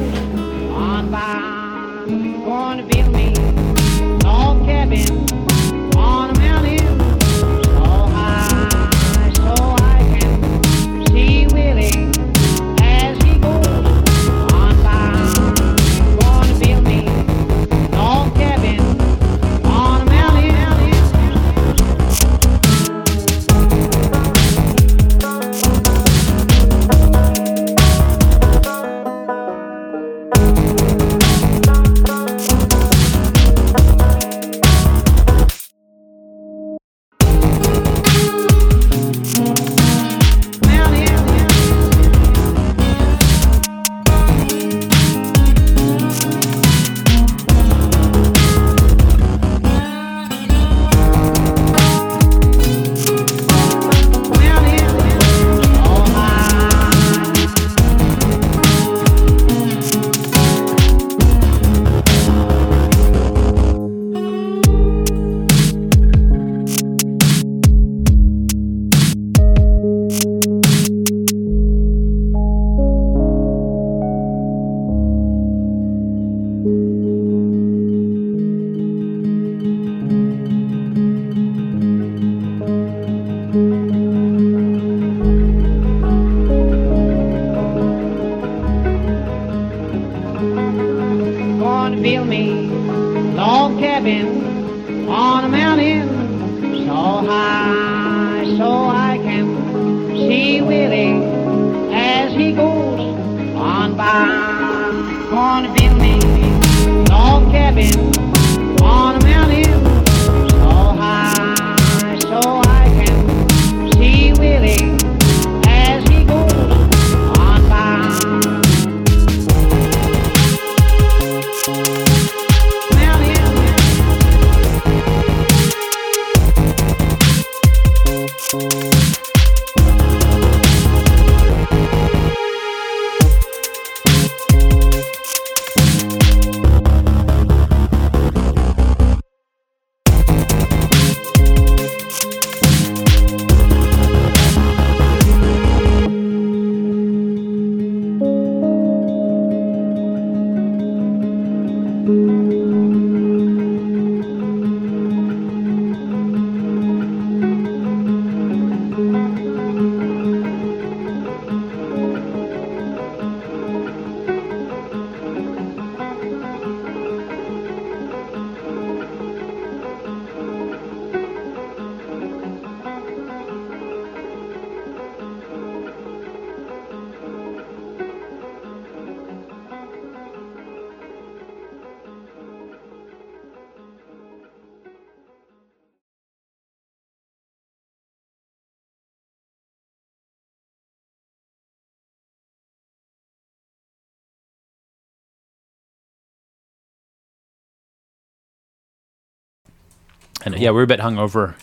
And yeah, we were a bit hungover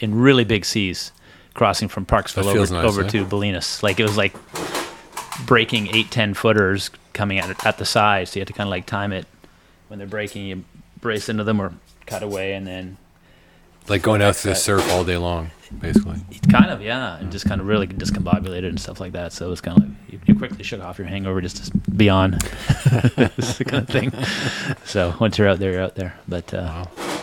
in really big seas, crossing from Parksville over, nice, over to Ballenas. Like it was like breaking eight, ten footers coming at at the side. So you had to kind of like time it when they're breaking. You brace into them or cut away, and then Like going out to the surf all day long, basically. kind of yeah, and just kind of really discombobulated and stuff like that. So it was kind of like you, you quickly shook off your hangover just to be on, this kind of thing. So once you're out there, you're out there. But uh, Wow.